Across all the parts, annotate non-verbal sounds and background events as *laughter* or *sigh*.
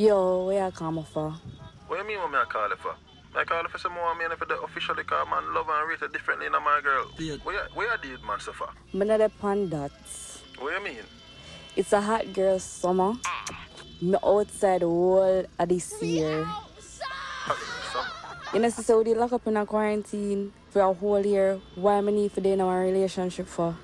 Yo, where you come for? What you mean what me I call it for? I call it for some more man if the officially call man love and rate it differently than my girl. Where you, where you did man so far? Me not depend that. What you mean? It's a hot girl summer. Me outside the whole of this year. You know, so they lock up in a quarantine for a whole year. Why me need for day in our relationship for?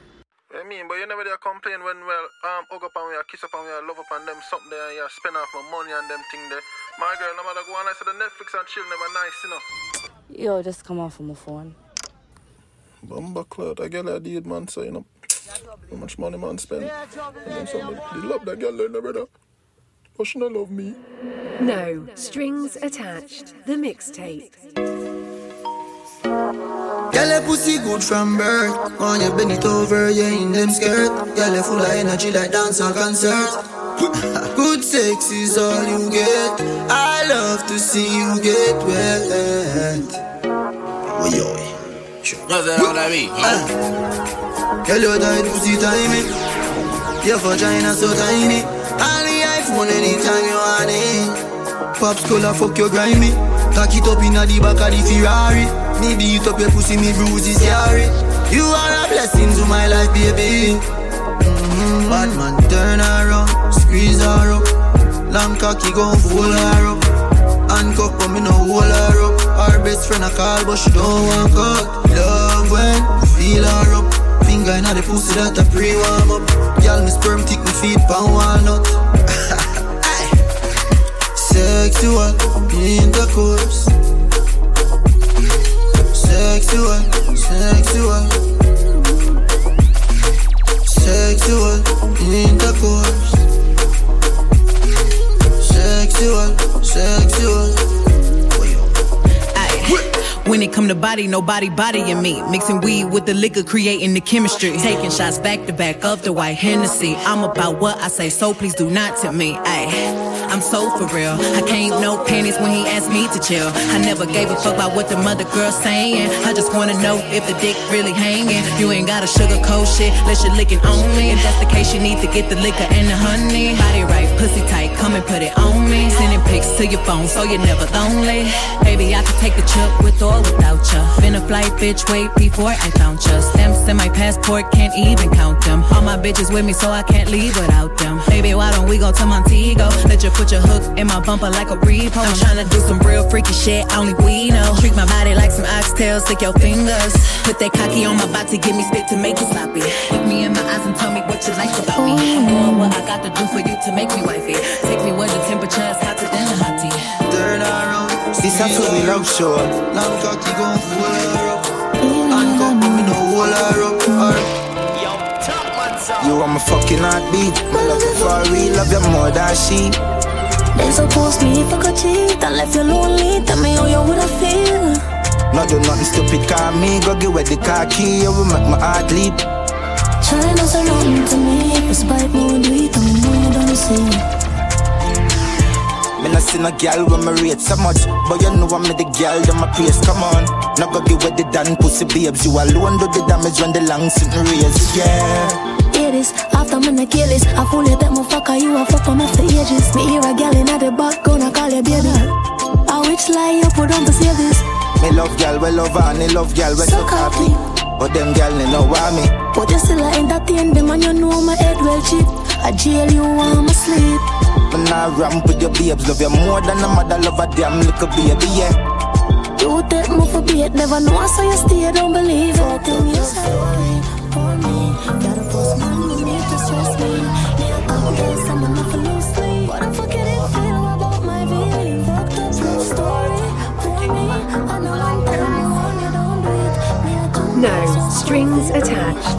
What you mean? But you complain when well um hug up on me, kiss up on me, love up on them something there and you spend off my money on them thing there. My girl, no matter go on, I said the Netflix and chill never nice, you know. Yo, just come off of my phone. Bumba cloud, I get that deed man, so you know. How much money man spend? And they love that girl, no brother. But she not love me. No, strings attached. The mixtape. Girl, your pussy good from birth. On you bend it over, you in them skirt. Girl, you full of energy like dance or concert. *laughs* Good sex is all you get. I love to see you get wet. Yo. Sure. Nothing on that beat. Girl, your tight pussy tiny. Your vagina so tiny. Only iPhone anytime you want it. Pops color fuck your grimy. Cock it up inna the back of the Ferrari. Me beat up your pussy, me bruises carry. You are a blessing to my life, baby. Mm-hmm. Bad man, turn around, squeeze her up. Long cocky gon' fool her up. Handcuff, but me no hold her up. Our best friend a call, but she don't want cut. Love when you feel her up. Finger inna the pussy that a pre warm up. Girl, me sperm tick me feet pan walnut. Sexual intercourse. Sexual, sexual. Sexual intercourse. Sexual, sexual. When it come to body, nobody bodying me. Mixing weed with the liquor, creating the chemistry. Taking shots back to back of the white Hennessy. I'm about what I say, so please do not tempt me. Ayy, I'm so for real. I can't no panties when he asked me to chill. I never gave a fuck about what the mother girl saying. I just wanna know if the dick really hanging. You ain't gotta sugarcoat shit, let you lick it on me. If that's the case, you need to get the liquor and the honey. Body right, pussy tight, come and put it on me. Sending pics to your phone so you're never lonely. Baby, I can take the trip with or without ya. Been a flight, bitch, wait before I found ya. Stamps in my passport, can't even count them. All my bitches with me, so I can't leave without them. Baby, why don't we go to Montego? Let you put your hook in my bumper like a repo. I'm tryna do some real freaky shit, only we know. Treat my body like some oxtails, stick your fingers. Put that cocky on my body, give me spit to make it sloppy. Look me in my eyes and tell me what you like about me. I'm doing what I got to do for you to make me wifey. Take me where the temperature around. This a Philly love show. Long cocky gon' fool her up. Handcuff, but me no hold her up. Her. You are my fucking heartbeat. My love you for real, love you more than she. They supposed me if I could cheat and left you lonely. Tell me how you woulda feel. No do nothing stupid, call me. Go get with the car key, you will make my heart leap. Try not to run to me. Despite me, we do it, and me know you don't see. Me no girl when me rate so much. But you know I'm the girl, them my praise, come on. Now go give where the done pussy babes. You alone do the damage when the long sitting raise, yeah. This, after me na kill this I fully take my fucker, you a fuck me for ages. Me hear a girl in the back, gonna call you baby. I which lie you put on to say this. Me love girl, we love her, and me love girl, we So happy But them girl, they know why me. But you still a entertain them and you know my head well cheap I jail you while I'm asleep Me nah ramp with your babes. Love you more than a mother love a damn little baby, yeah. You take me for bait, never know so you stay, don't believe everything you say for me. Gotta force my money to stress me. Yeah, No strings attached.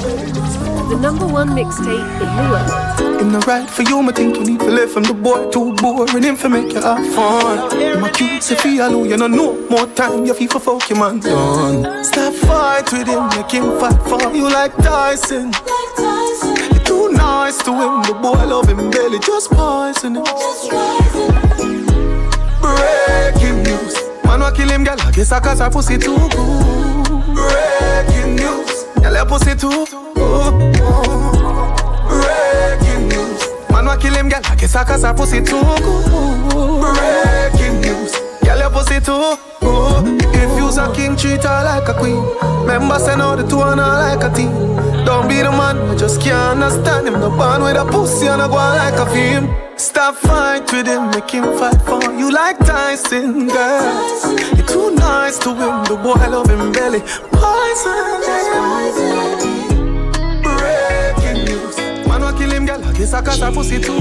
The number one mixtape in the world. In the right for you, me think you need to live from the boy too boring him for make you have fun. My cute say feel you know no more time you feel for fuck your man done. Stop fight with him, make him fight for you like Tyson. Like Tyson. You're too nice to him, the boy love him barely just poison him. Breaking news, man wa kill him, girl. I guess I cause her pussy too good. Breaking news, her pussy too. Oh, oh. Breaking news, man wa kill him, girl. I like it's a cause her pussy too. Breaking news, girl your pussy too good. If you's a king, treat her like a queen. Members say no, the two are not like a team. Don't be the man, I just can't understand him. No born with a pussy and I go like a film. Stop fight with him, make him fight for you like Tyson, girl. You're too nice to him, the boy love him belly. Poison, breaking news. Man, what kill him, girl? I guess I cause her pussy too.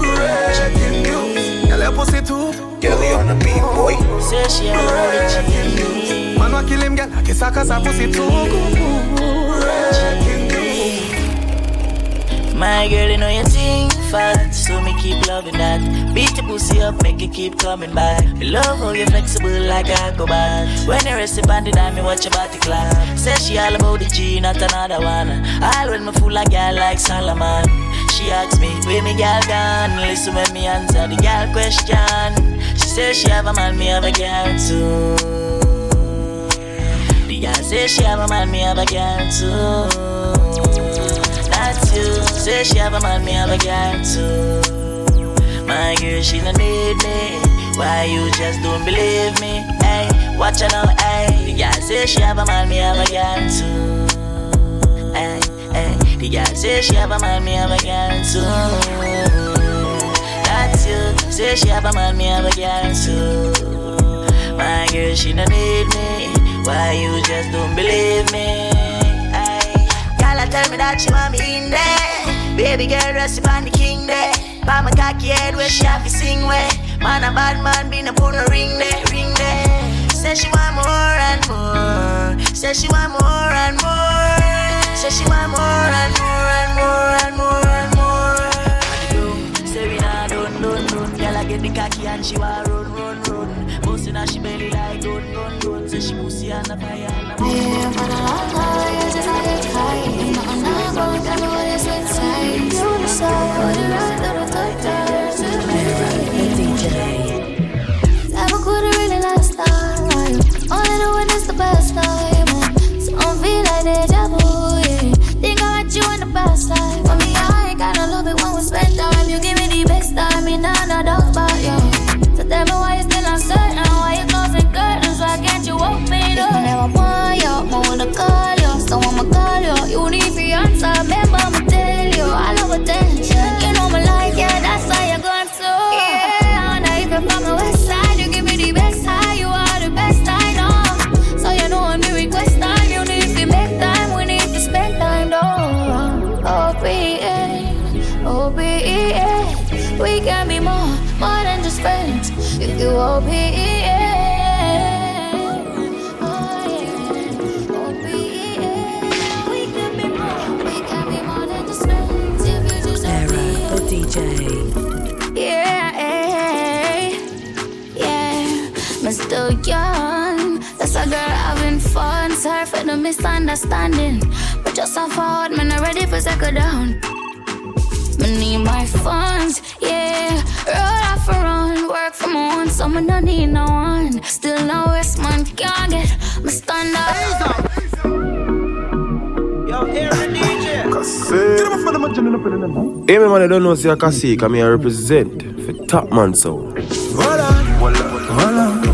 Breaking news. Girl, your pussy too Girl, you on the beat, boy. Say she a origin. Man, what kill him, girl? I guess I cause her pussy too good. My girl, you know your thing fat, so me keep loving that. Beat your pussy up, make it keep coming back. Me love how you flexible like acrobat. When you rest upon the dime, me watch your body clap. Say she all about the G, not another one. All when me fool like girl like Solomon. She asks me, where me girl gone? Listen when me answer the girl question. She says she have a man, me have a girl too. The girl say she have a man, me have a girl too. That's you. Say she have a man, me have a girl too. My girl, she don't need me. Why you just don't believe me? Hey, watch her now, hey. The girl say she have a man, me have a girl too. The girl say she have a man, me have a girl too. That's you. Say she have a man, me have a girl too. My girl, she don't need me. Why you just don't believe me? Girl, tell me that she want me in there. Baby girl, rest upon the king there. By my cocky head where she have to sing way. Man, a bad man, be no put no ring there, ring there. Say she want more and more. Say she want more and more. Say she want more and more and more and more and more. Say we nah done, done, done. Girl, I get the cocky and she want run, run, run. Bustin' out she belly like gun, gun, gun. Say she pussy on the fire and the Yeah, for the long haul, you just I get high. Nothing go, tell me what is inside. You decide what it right, little tight, the misunderstanding. But just a forward, man, I'm ready for second down. Me need my funds, yeah. Roll off a run, work for my own, so me no need no one. Still no rest, man, can't get me stand up. Yo, Aaron DJ. Hey, me man, I don't know see a Kasi, come here represent for Top Man Sound. Hold on, hold on, hold on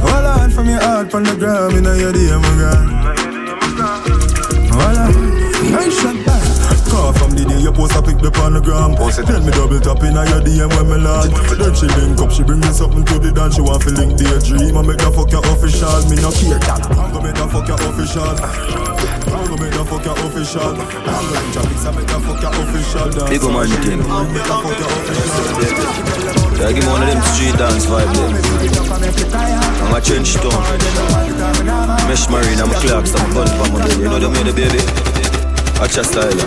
hold on from your heart from the ground, you know you're the immigrant. On, nice shot back. Call from the day you post a pic up on the gram. Tell me double tap in your DM when me land. Then she link up, she bring me something to the dance. She want to link the dream. I make her fuck your official, me no care that. I'm gonna make her fuck your official. I'm gonna make her fuck your official. I'm gonna make her fix, I make her fuck your official dance. Big man thing. Make her fuck your official. Yeah, give me one of them street dance vibe there. I'm a trench town. Mesh marine, I'm a clocks, I'm gun for my belly. You know them the baby. Watch your style. Hey,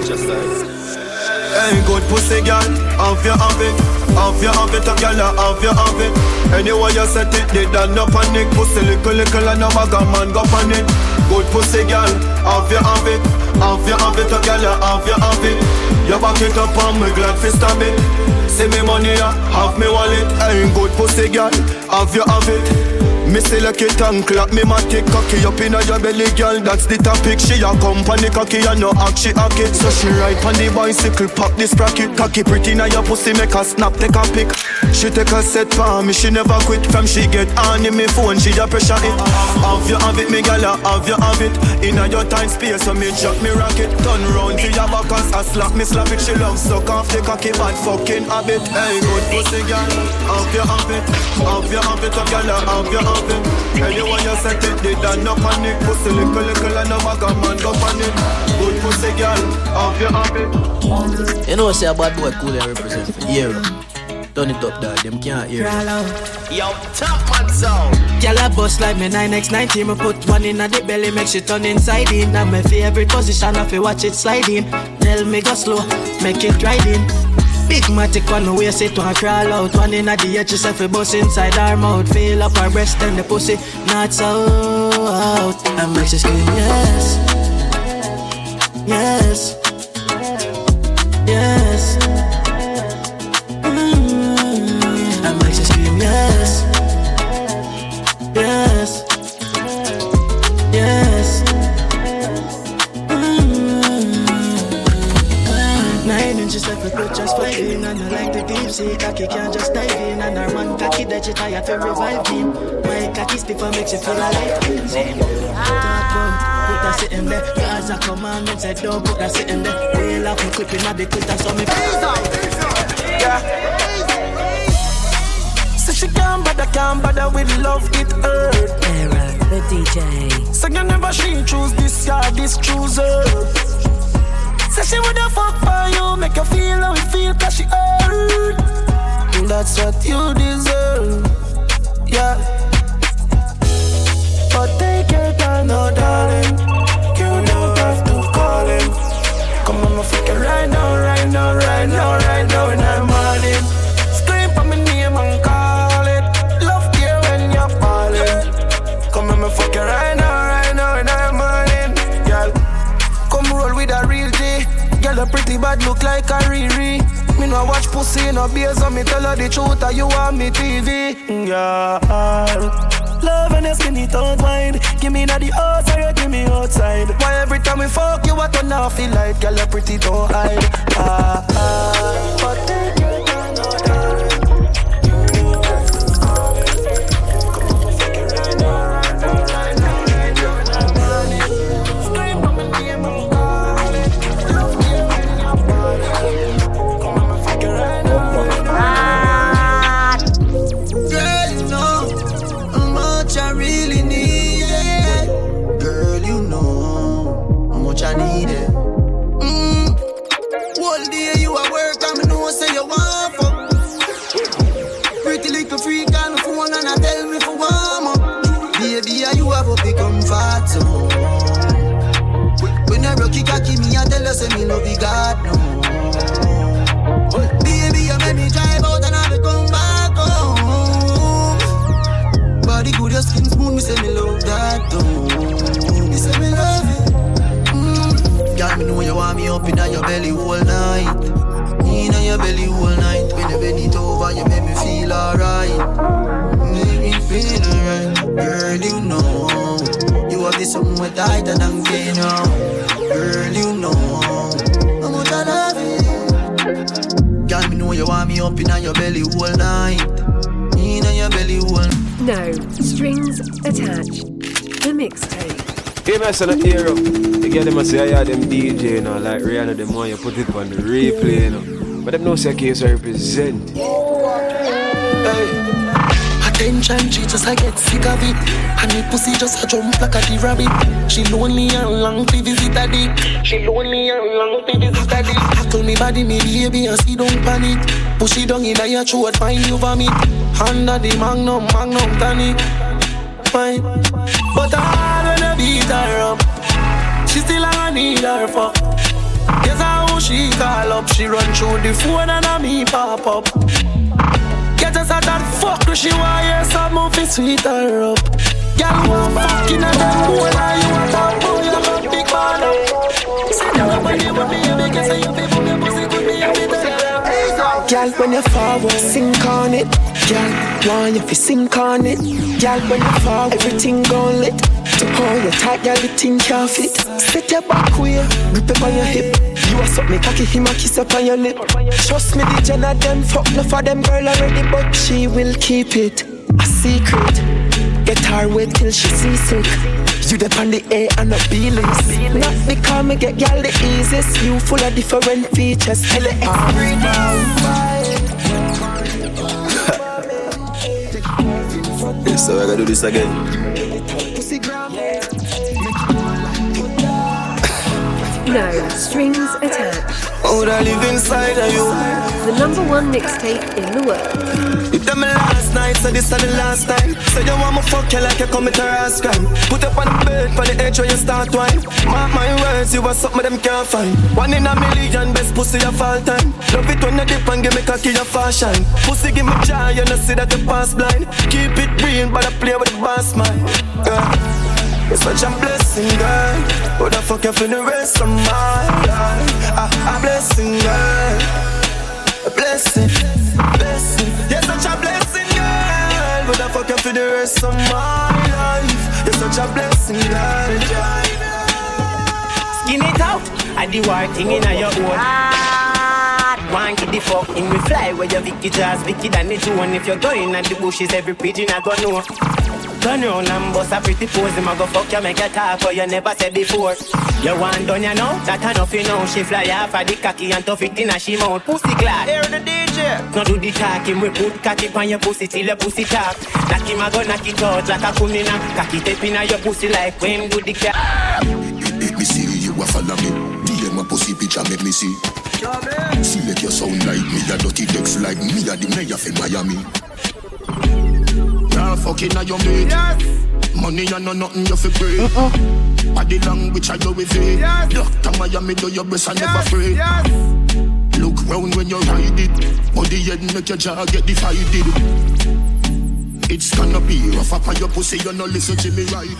good pussy girl, have you have it Have you have it, a girl, have you have it Anyway you set it, they done no panic Pussy little little and a bag man go on it. Good pussy girl, have you have it Have you have it, a girl, have you have it You back it up and me glad fi stab it. See me money, have me wallet. Hey, good pussy girl, have you have it Me select it and clap me matic cocky up inna your belly, girl. That's the topic. She a company cocky and no act she hack it. So she ride on the bicycle, pop this bracket, cocky pretty now your pussy make her snap take a pic. She take a set for me, she never quit. From she get on in me phone, she a pressure it. Have you have it, me gal, have you have it. Inna your time space, so me drop me rocket. Turn round to your back I slap me slap it. She love suck off the cocky bad fucking habit. Hey, good pussy gal, have you have it, have you have it, oh, a gal, have you have. Anyone you set it, they done no panic. Pussy little little and no bag a man go panic. Good pussy gal, have you have it. You know, say a bad boy cool and represent for year. Turn it up, dog. Them can't hear. Yo, top man sound. Girl a bust like me 9x90 Me put one in the belly, make she turn inside in Now my favorite position, I feel watch it sliding Tell me go slow, make it riding Big matic on the waist, it want crawl out. One in the edge, she say bust inside her mouth. Feel up her breast and the pussy not so out. I make she scream Yes. Yes inches left with pictures And I like the deep sea. Cocky can't just dive in. And our man cocky that you tired to revive him My cocky stiffer makes you feel alive. Same Dark Put that sit in there. Cause a commandment said don't put that sit in there. Wheel off me clipping at the quitter So me Yeah Say she can't bother, can't bother with love, it hurt. Era, the DJ. Say you never she choose this, yeah, this choose her. Say she woulda fuck for you, make you feel how you feel, cause she. And that's what you deserve, yeah. But take your time, no darling. You don't have to call him. Come on, fucking right now, right now, right now, right now, bad look like a Riri. Me no watch pussy no beers, so me tell her the truth, and you want me TV. Girl. Love and your skinny tongue wine. Give me na the you give me outside. Why every time we fuck you, I turn off feel like girl, you pretty don't hide. Ah, ah. But take your time, no love you God no. Baby, you make me drive out and I be come back home. Body good, your skin smooth, me say me love that too. Me say me love it. Mm. Girl, me know you want me up in your belly all night. In your belly all night. When you bend it over, you make me feel alright. Make me feel alright. Girl, you know you have this something tighter than now. Girl, you know Girl, me know you want me up in your belly all night. In your belly all No strings attached. The mixtape. Hey, man, son, here up. You get them and say, yeah, them DJ, you know, like Rihanna, them want you put it on the replay, you know. But them know say case I represent. Attention, she just I get sick of it. And the pussy just a jump like a the rabbit. She lonely and long to visit a dick. She lonely and long to visit a dick. Tackle me body, me baby, and see don't panic. Push it down in your throat, find you vomit. Under the magnum, magnum tonic. Fine, but I I beat her up, she still I need her for. Guess how she call up, she run through the phone and I me pop up. Out that fuck, do she want hear some movie sweet her up. Girl, want fucking and then cool and you a top boy, you a big baller. Sit down and you want me, you make it say you feel a. Girl, when you forward, sink on it. Girl, want you sink on it. Girl, when you forward, everything gon' lit. To hold you tight, girl, the thing can't fit. Set your back way, grip up on your hip. You a suck me cocky, him a kiss up on your lip. Trust me, the gen of them fuck no for them girl already, but she will keep it a secret. Get her wet till she seasick. You dep on the A and the B list. Not because me get gal the easiest. You full of different features. Tell Yes, so I gotta do this again. No strings attached. Oh, I live inside of you. The number one mixtape in the world. You done me last night, so this is the last time. So you want me fuck you like you commit a rash crime. Put up on the bed, on the edge where you start wine. Mark my words, you are something them can't find. One in a million, best pussy of all time. Love it when you dip and give me cocky your fashion. Pussy give me joy, you know see that you pass blind. Keep it real, but I play with the boss man. Yeah. You're such a blessing, girl. Who the fuck you for the rest of my life? A, a blessing, girl. A blessing, blessing. You're such a blessing, girl. Who the fuck you for the rest of my life? You're such a blessing, girl. Skin it out, I the war thing in your own. Ah. One get the fuck in we fly where your Vicky jazz Vicky than the one if you're going at the bushes every pigeon I go know Turn round and bust a pretty pose Him a go fuck you make you talk but you never said before. You want done you know? That enough you know. She fly off of the cocky and tough it in a she mouth. Pussy glad. Hear the DJ No do the talking we put cocky on your pussy till your pussy talk. Knock him a go knock it out like a kumina. Cocky tape in your pussy like when do the cat Make me see you a follow me. DM my pussy picture make me see. Select your sound like me, a dirty decks like me, a the mayor for Miami. You're fucking on your mate. Money and no nothing you fi pray. Body language I go with it. Doctor Miami do your best and never afraid. Look round when you ride it. Body head make your jaw get divided. It's gonna be rough up on your pussy, you no listen to me Riley.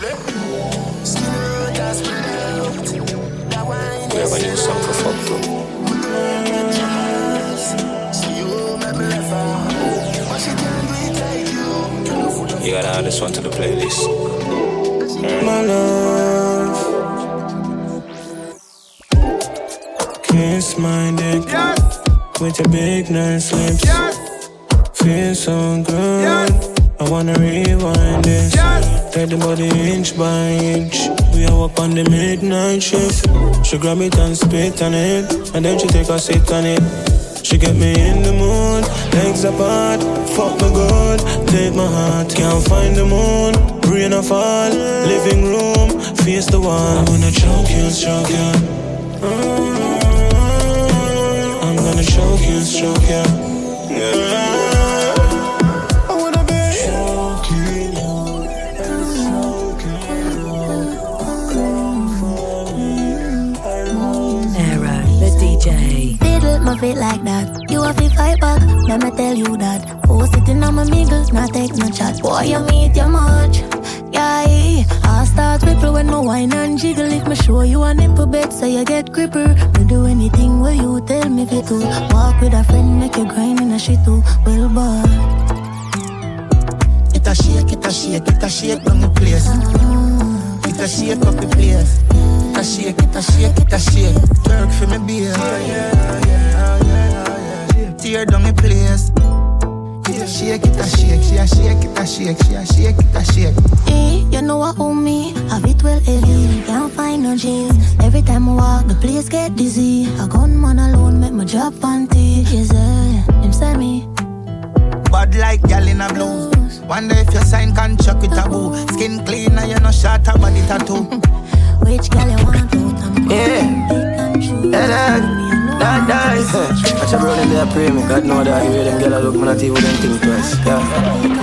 We have a new song for fuck too. You gotta add this one to the playlist. My love. Kiss my dick with your big nice lips. Feel so good. I wanna rewind this. Take the body inch by inch. We are up on the midnight shift. She grab it and spit on it, and then she take a sit on it. She get me in the mood, legs apart, fuck me good, take my heart, can't find the moon, rain or fall, living room, face the wall. I'm gonna choke you, stroke you. I'm gonna choke you, stroke you. My feet like that. You have to fight back. Let me tell you that. Oh, sitting on my middle, not take no chat. Boy, you meet your much. Yeah, I start ripple when my wine and jiggle. If me show you a nipple bed, so you get gripper. Me do anything where you tell me fit to. Walk with a friend, make you grind in a shit too. Well, boy. It a shake, it a shake, it a shake down the place. It a shake up the place. It a shake, it a shake, it a shake. Work for me, beer. Tear down the place. It a shake, it a shake, she a shake, it a shake, she a shake, it a shake. Eh, you know what owe me? Have it well heavy, can't find no jeans. Every time I walk, the place get dizzy. A gunman alone make my drop panty. Eh, him say me. Bad like gal in a blue. Wonder if you sign contract with a boo. Skin clean and you no short a body tattoo. Which gal you want? I'm Yeah. Yeah, Dog, dog. Watch a brother there pray me. God know that. You hear them girl look, man, not even them think twice. Yeah.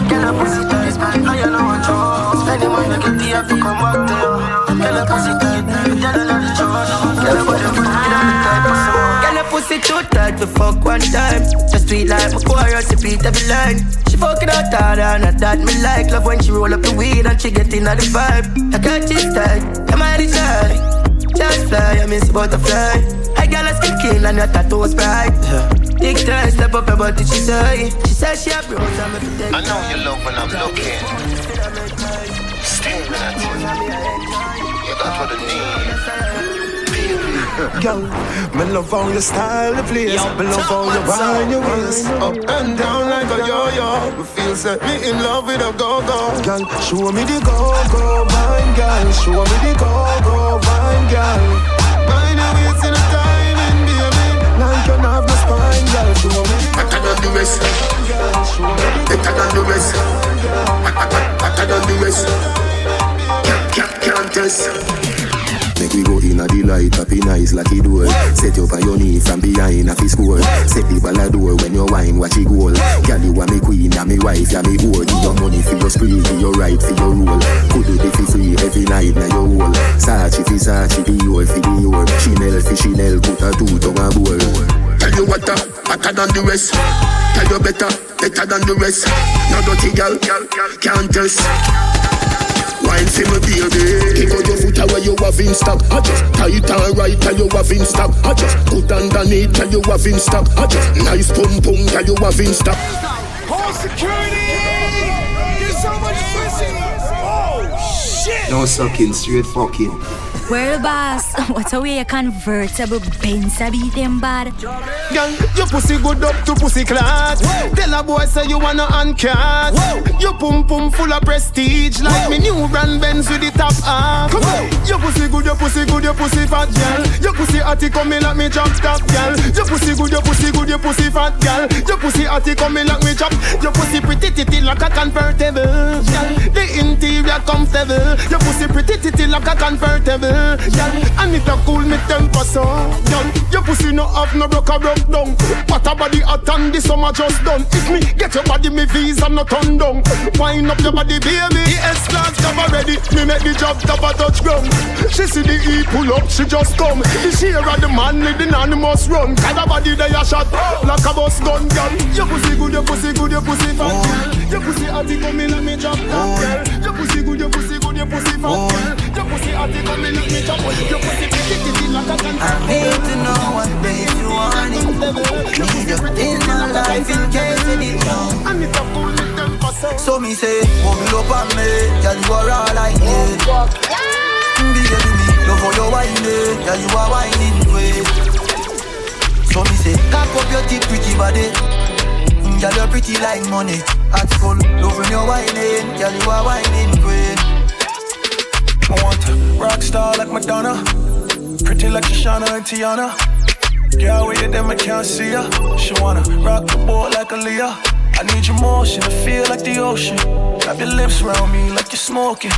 Girl, a pussy tight, man, and you know you Spend the money, get the to come back to you. Girl, a pussy tight, girl, you know the truth. Girl, a pussy tight, Girl, a pussy too tight to fuck one time. Just sweet like my chorus, repeat every line. She fucking out harder, not that me like. Love when she roll up the weed and she get in the vibe. I got this tight, I'm out of shy. Just fly, I miss butterfly. I got skin skin and your tattoos bright. Big time, step up your body, she say. She said she have rose, I'm if I know you love when I'm looking. Staring at you. You got what I need. Girl, me love how you style the place. Me love how you wind your waist up and down like a yo-yo. Me feel set me in love with a go-go. Girl, show me the go-go wine, girl. Show me the go-go wine, girl. Mind your waist in a timing, baby. Like you have no spine, girl. Show me Better than the rest. Better than the rest. Better than the rest. Can't, can't, can't test. Make we go in a delight, happy nice like it door. Set you on your knee from behind a fi score. Set the ball a door when you wine, watch it goal. Girl, you are me queen, ya me wife, ya me whore. Give your money for your spree, give your right for your rule. Could do the fi free every night na your whole. Sachi fi Sachi, Dior than the rest. Tell you better, better than the rest. No dirty girl, can't test. Wine for me baby Kick out your foot away you have in stock I just tight and right tell you have in stock I just put underneath tell you have in stock I just nice pum pum tell you have in stock Whole security! There's so much pussy! Oh, shit! No sucking, straight fucking. Well, boss, *laughs* what a way a convertible Benz a beat them bad. Girl, your pussy good up to pussy class. Tell a boy say you wanna uncat. Your pum pum full of prestige like me new brand Benz with the top half. Come on. Your pussy good, your pussy good, your pussy fat girl. Your pussy hotty coming like me drop top girl. Your pussy good, your pussy good, your pussy fat girl. Your pussy hotty coming like me chop. Your pussy pretty titty like a convertible. Girl, the interior comfortable. Your pussy pretty titty like a convertible. Girl, and it a cool me temper so. Girl, your pussy no have no broke a broke down. What a body hot and the summer just done. If me get your body, me visa no turn down. Wind up your body, baby. The S class cover ready. Me make the job a touch ground. She see the E pull up, she just come. The share of the man with the animals run. Kind of body they a shot like a bus gun, girl. Your pussy good, your pussy good, your pussy fat, girl. Your pussy hotty coming like me drop top, girl. Your pussy good, your pussy good, your pussy fat, girl. Your pussy hotty coming like me drop. Your pussy pretty like a can. I need to know what days you want it. Need you in my life in case you need me. And it a cool me temper so. So me say, bubble up on me, girl you are all I need. Baby me, love how you whining, girl you are whining way. So me say, cock up your teeth, pretty body. Girl you're pretty like money. At school, love when you're whining, girl you are whining queen. I want a rock star like Madonna. Pretty like Shoshana and Tiana. Girl, with you them I can't see ya. She wanna rock the boat like Aaliyah. I need your motion to feel like the ocean. Wrap your lips around me like you're smoking.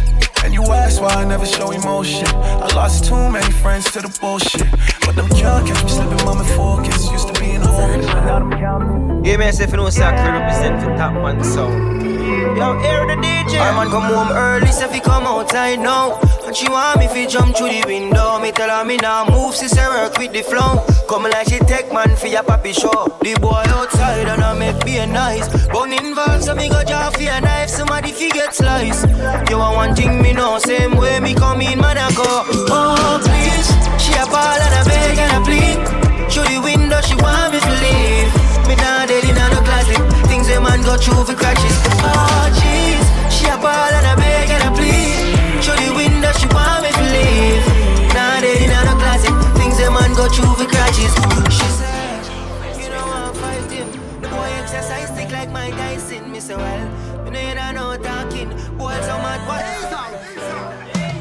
And you ask why I never show emotion. I lost too many friends to the bullshit. But them can't catch me slipping, mama focus. Used to be in home. Now them counting. Yeah, man, know Sacre represent for Top Man Sound. Yo, hear the DJ. I man come home early, so fi come outside now. And she want me fi jump through the window. Me tell her me now move, she say work with the flow. Come like she take man for your papi show. The boy outside and I make be a nice. Bone involved, so me go draw for a knife. Somebody fi get slice. You want one thing me know, same way me come in, man I go. Oh please, she a ball and a beg and a plead. Through the window, she want me to leave. Things a man go through for crashes. Oh jeez, she a ball and a beg and a plead. Through the window, she want me to leave. Nah dead in no closet. Things a man go through for crashes. She said, you know I'm fight him. The boy exercise stick like my Tyson. Me say well, me know you don't know talking. Boy, so mad, what?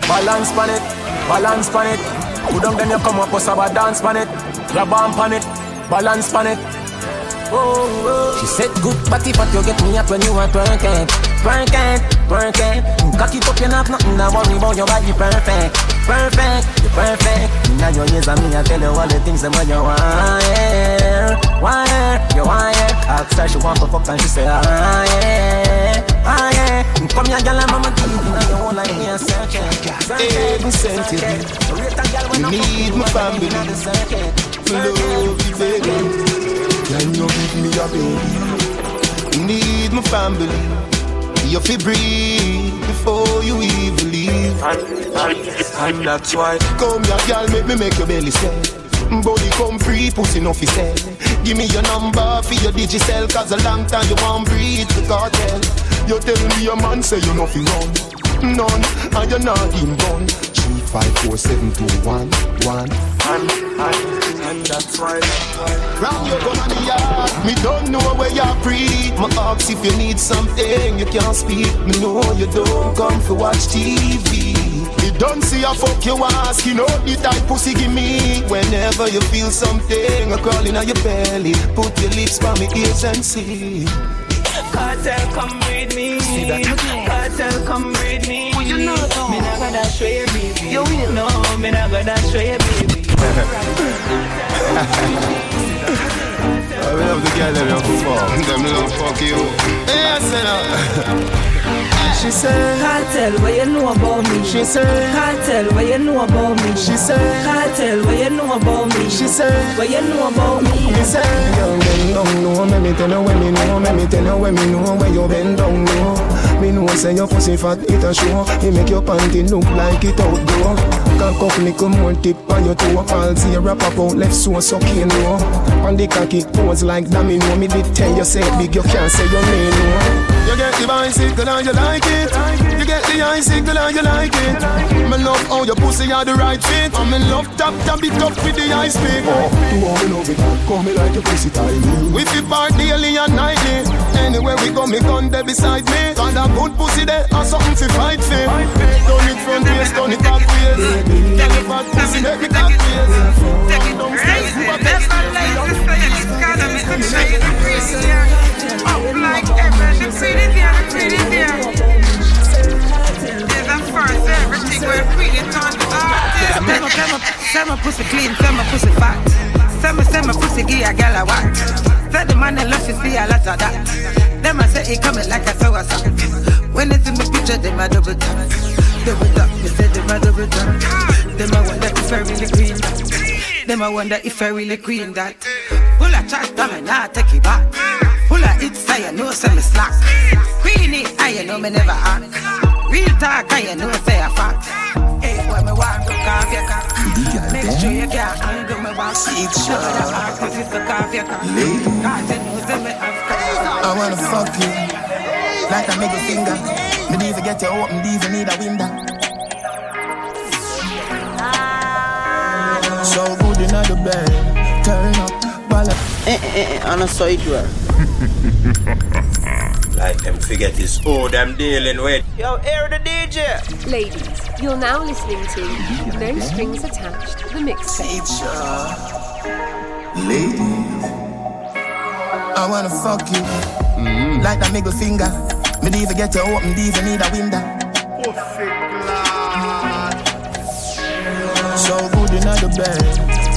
Balance pan it, balance pan it. Put down then you come up, us have a dance pan it. Grab on it, balance pan it. Oh, oh. She said good body, but you get me up when you are twerking, twerking, twerking. Cock it up, you not nothing to worry about your body perfect, perfect, you perfect. Now your ears and me, I tell you all the things that when you want, yeah, you yeah. Ask her she want to fuck and she say, ah, yeah, ah, yeah. Come here, girl, and mama give you now you won't like me a searching, Every sentiment. Me need my family. For love you, baby. Can you give me a baby? You need my family. you fi breathe before you even leave. And, and, and that's why. Come here, girl, make me make your belly swell. Body come free, pussy no fi sell. Give me your number for your digicel, cause a long time you want breathe the cartel. You tell me your man say you no fi run. None, and you're not in. Three, five, four, seven, two, one, one. And, and, and that's why. Round your gun on the yard, me don't know where you're breathe. My ask if you need something, you can't speak. Me know you don't come for watch TV. You don't see a fuck you ask, you know the type pussy give me. Whenever you feel something, a crawling on your belly, put your lips by me ears and see. Cartel, come with me. Cartel, come with me. Well, you know, though. Me not gonna show you, baby. You will. No, me not gonna show you, baby. *laughs* I love the girl that love fuck. Them love *laughs* fuck you. Yes, *laughs* I She said, Cartel, what you know about me? She said, Cartel, what you know about me? She said, Cartel, what you know about me? She said, what you know about me? Me say, young bend down low, me me tell you when me know, me me tell you when me know where you bend down low. Me know say your pussy fat, it a show. It make your panty look like it outdoor. Cock up little more tip on your toe. Palsy a wrap up out left so sucking low. On the cocky pose like domino. Me did tell you say big, you can't say your name no. You get the bicycle and you like it. You get the icicle and you like it. Me love how your pussy are the right fit. I'm in love tap tap it up with the ice pick. Oh, you want me love it? Call me like your pussy tiny. We fit part daily and nightly. Anywhere we go, me gun there beside me. Got a good pussy there, or something to fight for. Done it front waist, done it back waist. Tell me fat pussy, make me cock waist. Take it downstairs, you a best Up like ever, the pretty there, the pretty there. There's a first, everything we're pretty on the artist. Say my, say my, say my pussy clean, say my pussy fat. Say my, say my pussy give a girl a Say the man love to see a lot of that. Them I say he coming like a sour salt. When it's in the picture, them a double tap. Double tap, me say them a double tap. Them I wonder if I really queen. Them I wonder if I really queen that. Full of chat, I'm not take it back. Full of hits, I know say me slack. Queenie, I know me never act. Real talk, I know say a fact. Hey, when me walk, look off your cock. Make sure you can't handle me back. It's sure the heart, cause it's look off your cock. Cause you know say me have cock. I wanna fuck you like a middle finger. Me need to get you open, these you need a window. So good in the bed, turn up, ball Eh, eh, eh, on a side door. Like them forget this who them dealing with. Yo, air the DJ. Ladies, you're now listening to No Strings Attached, the mixtape. Ladies, I wanna fuck you mm-hmm. like a middle finger. Me need to get you open, these you need a window. So good in the bed,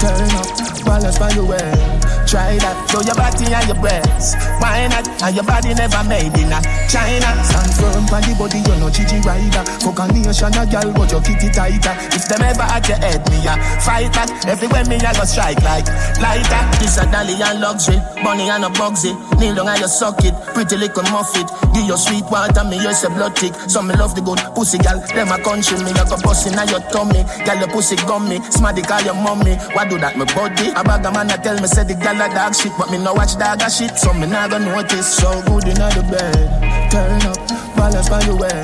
turn up, balance by the way. Try that, show your body and your breasts. Why not? And your body never made in a China. Stand firm on the body, you're no Gigi rider. Fuck a nation, a girl, but your kitty tighter. If them ever at your head, me a fight that. Everywhere me a go strike like lighter. This a dolly and luxury, bunny and a bugsy. Kneel down and you suck it, pretty little muffet. Give your sweet water, me you say blood tick. So me love the good pussy gal. Them a country me, you go bust in your tummy. Gal your pussy gummy, smarty call your mommy. Why do that, me body? A bag a man a tell me say the gal a dog shit, but me no watch dog a shit, so me not gonna notice. So good in the bed, turn up, balance by the way.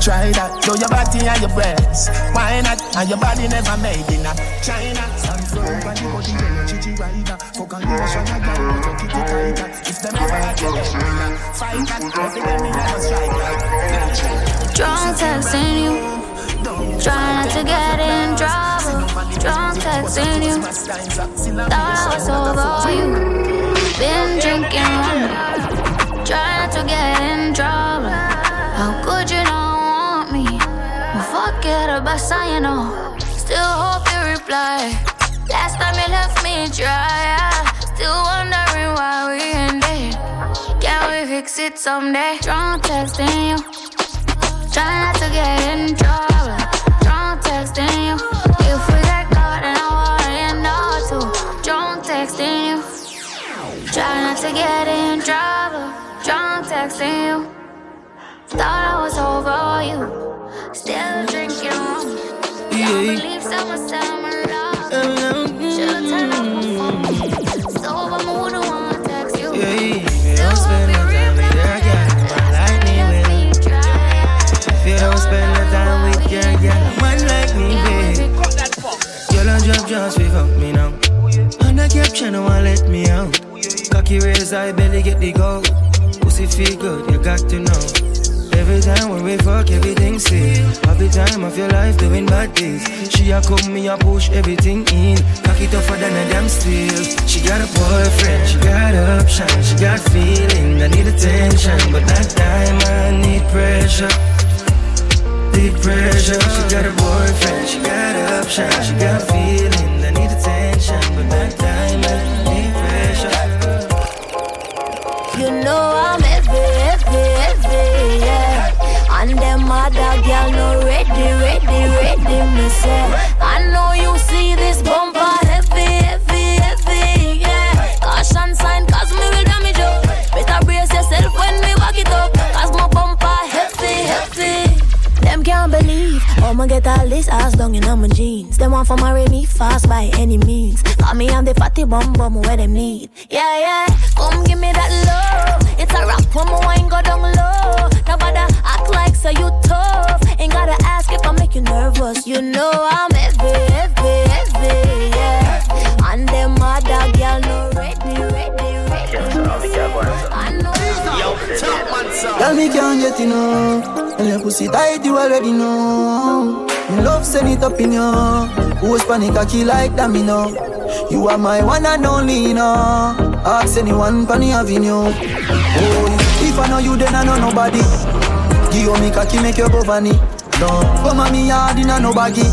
Try that, show your body and your breasts. Why not? And your body never made in a China. Stand the body, you're no Gigi rider. Fuck on nation, a girl, but your kitty tighter. If them ever at your head, a fight that. Every day me a go strike like. Drunk texting you. Trying not to get in trouble. Drunk texting you. Thought I was over you. Been drinking rum. Trying to get in trouble. How could you not want me? Well, forget about saying no. Still hope you reply. Last time you left me dry. Still wondering why we ended. Can we fix it someday? Drunk texting you. Try not to get in trouble. Drunk texting you. Try not to get in trouble. Drunk texting you. Thought I was over you. Still drinking rum. Can't believe summer, summer love. Should've turned off my phone. Sober mood, I wanna text you. Yeah, don't spend no time with your girl, man like me, well. If you don't spend no time with your girl, man like me, babe. Girl, I drop just we fuck me now. And I caption, one let me out. Cocky raise, I belly get the gold. Pussy feel good, you got to know. Every time when we fuck, everything sweet. Every time of your life doing bad things. She a come, me a push everything in. Cocky tougher than a damn steel. She got a boyfriend, she got option, she got feeling. I need attention, but that time I need pressure. Deep pressure. She got a boyfriend, she got option, she got feeling. I need attention, but that time I You know I'm heavy, heavy, heavy, yeah. And them other girl no ready, ready, ready, me say. I know you see this bumper I'ma get all this ass down in my jeans. They want for marry me fast by any means. Call me I'm the fatty bum bum where them need. Yeah, yeah, come give me that love. It's a rap when my wine go down low. Nobody act like so you tough. Ain't gotta ask if I make you nervous. You know I'm heavy, heavy, heavy, yeah. And them other girl no Girl, me can't get enough. And your pussy tight, you already know. Me love send it up in you. Who's panic cocky like that, me know. You are my one and only, you. Ask anyone, Panny Avenue. Oh, if I know you, then I know nobody. Give me cocky, make you go funny. No, come on me yard in a no baggy.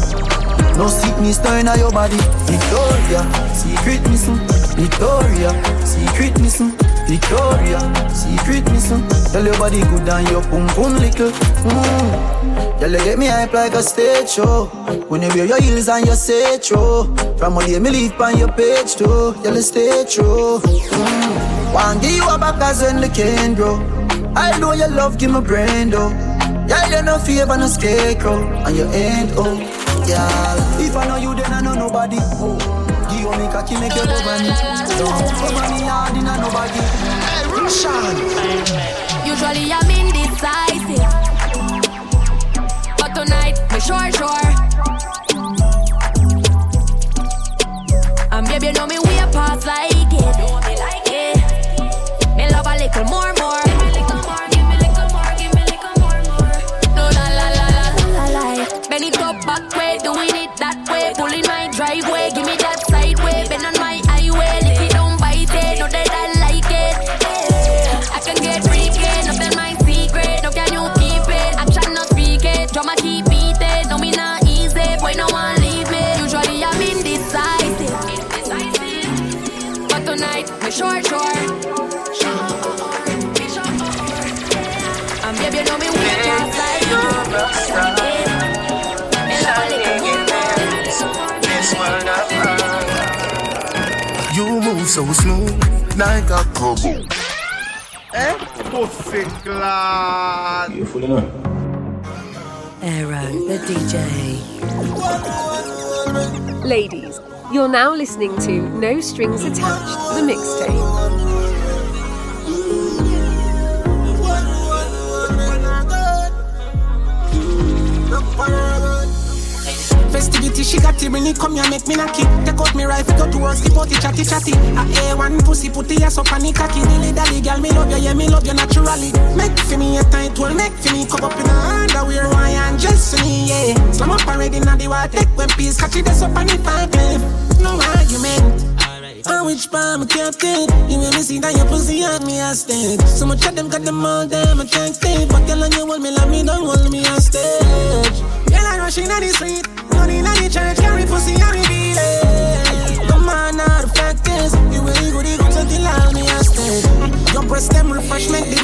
No sickness turn on your body. Victoria, secret missing. Victoria, secret missing. Victoria, secret missing. Tell your body good and your pum pum little. Mm. Girl, you get me hype like a stage show. When you wear your heels and your say true. From all day me leave on your page too. Girl, you stay true. Mm. One give you a back as when the can grow. I know your love give me brain though. Girl, you no favor no scarecrow, and you ain't oh. Girl, if I know you, then I know nobody. Oh. Give you me cocky, make you go bunny. Don't cover me hard in a nobody. Hey, Russian. Usually I'm indecisive. But tonight, me sure, sure. And baby, you know me so smooth, like a cobble. Eh? Pussy glad. Beautiful enough. Aero, the DJ. Ladies, you're now listening to No Strings Attached, the mixtape. She got it, it, come here, make me knock it. Take out me rifle, go to work, skip out it, chatty chatty. A A1 pussy, put the ass up on the cocky. Dilly dally, girl, me love you, yeah, me love you naturally. Make for me a tight well, make for me cup up in a underwear, why and for me, yeah. Slam up already, now the water, take when peace, catch it, up on the fire cliff. No argument. On which palm a captain? You make me see that your pussy on me stand. So much of them got them all damn attractive. But girl, and you hold me like me, don't hold me a stage. Girl, I rushing on the street, running on the church, carry pussy on the beat. The man, now the fact is, you really good, you good, so till all me a stand. Your breast them refreshment, the.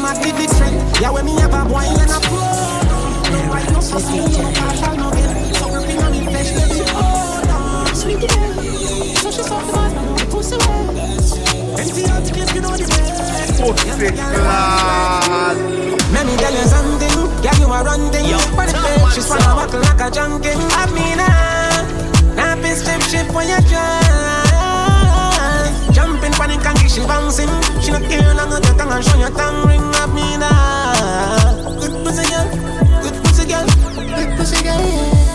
Yeah, when me have a boy and a pro. No right, no pussy, no partial, no get. So working on the flesh, baby, oh, no. Sweet girl, so she's the pussy wet. Empty out the clip, you know the. Pussy. Let me tell you something. Yeah, you are running. But the bitch, wanna walk like a junkie. I mean, ah, when you try. Jumping panic and she bouncing. She not care long on your tongue and show your tongue ring. I mean, ah, good pussy girl, good pussy girl, good pussy girl.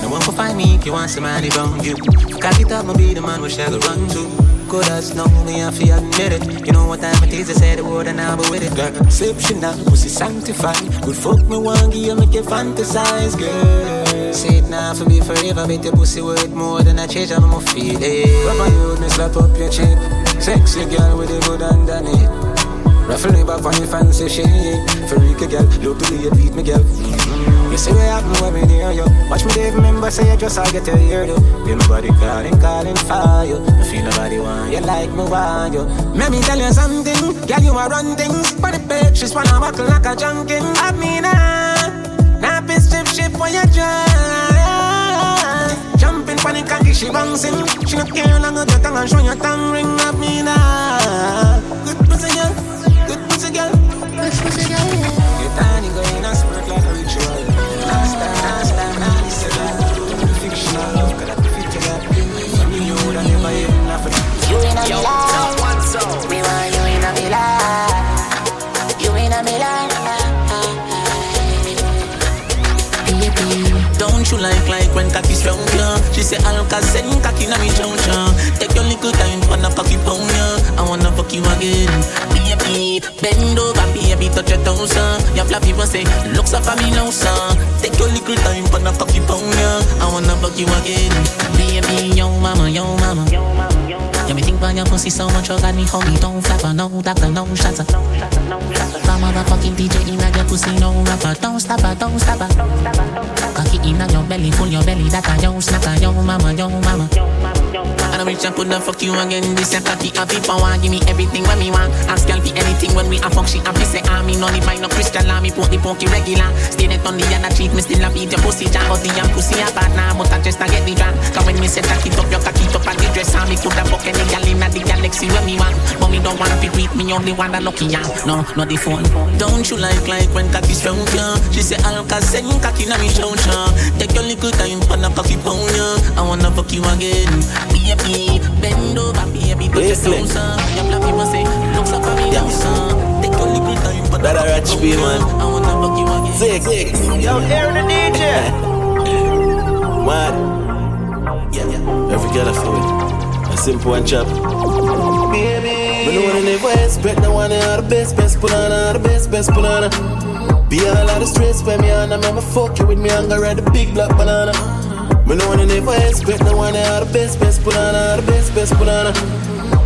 No one can find me if you want somebody from you. Cock it up, I'ma be the man she go run to. Good as know me, I feel admit it. You know what time it is, I say the word and I'll be with it. Girl, exceptional, pussy sanctified. Good fuck me one, give make you fantasize, girl. Say it now for me forever, make the pussy worth more than I change, I'm going to feel it. Rub my hood, me slap up your cheek. Sexy girl with the good underneath. Ruffle me back on your fancy shit. Freaky girl, look to the beat me girl. Mm-hmm. You see what happen when me near you. Watch me, Dave, remember, say you just I get to hear you. Feel nobody calling, calling for you. I feel nobody want you like me want you. Let me tell you something, girl, you are run things. But the bitch just wanna walk like a junkie. I mean, ah, when you try. Jumping panic and she bouncing. She not care long of your tongue and show your tongue ring. I mean, ah, good pussy girl good pussy girl. Fresh pussy girl. Say Alka send cocky na me chow Take your little time, wanna cocky pound, yeah. I wanna fuck you again baby. Bend over, baby, touch your toes, son. Your flat people say, looks up at me now, son. Take your little time, but not cocky pound, yeah. I wanna fuck you again. Baby, yo mama, yo mama. Yo mama, yo. Yeah, me think about your pussy so much, oh you got me homie, don't flapper, no doctor, no shots. My motherfucking DJ in your pussy, no rapper, don't stop her, don't stop her. Cocky in your belly, full your belly, that a yo snacker, yo mama, yo mama. And I reach and put the fuck you again, this a cocky happy power, give me everything when me want. Ask girl for anything when we a fuck, she happy say, ah, me no need buy no crystal, ah, me put the pokey regular. Stay net on the other cheek, me still a beat your pussy, jam, but the young pussy a bad now, but I just a get the drunk. Cause when me say jack it up, your cocky up and the dress, ah, me coulda fuck any gal inna the galaxy where me want. But me don't want to be with me, only want a lucky yeah. No, not the phone. Don't you like like when cocky strong yeah? She say Alka send cocky na me show yeah. Take your little time for the cocky pound yeah. I wanna fuck you again. Baby, bend over, baby, touch your toes Your black people say, looks up for me now Take your little time for the cocky pound yeah. I wanna fuck you again. Six, six. Yo, hear the DJ. Mad. *laughs* Yeah, yeah. Every girl I feel it simple and chop. Baby. But no one never expect no one are the best, best banana, the best, best banana. Be all of the stress for me and I'm going to fuck you with me and go ride the big black banana. Me no one never expect no one are the best, best banana, the best, best banana.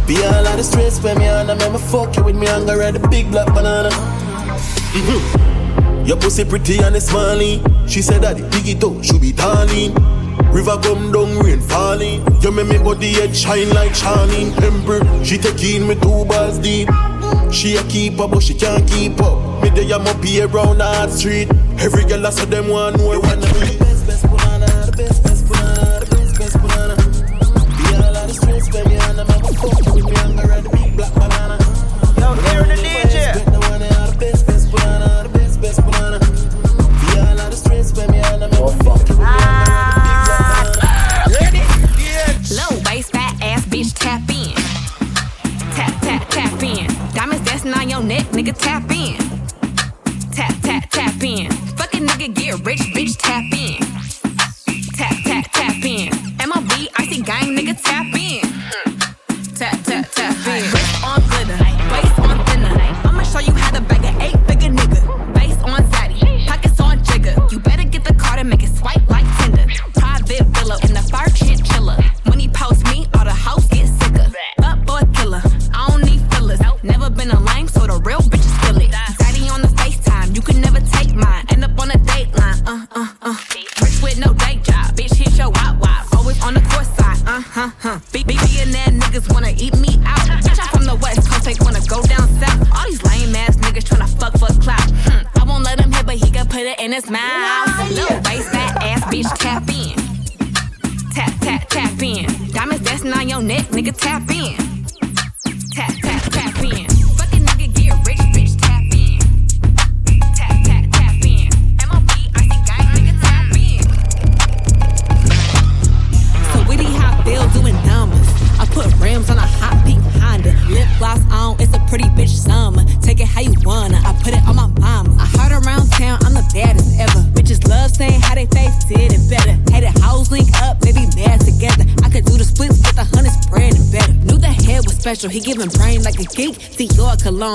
Be all of the stress for me and I'm going to fuck you with me go ride the big black banana. Mm-hmm. Your pussy pretty and it's smiling. She said that the biggie toe should be darling. River come down, rain falling. You make me body head shine like Charlene Ember. She taking me two balls deep. She a keeper, but she can't keep up. Me day I'm up here around the street. Every girl I saw them one know I wanna be. Here the DJ.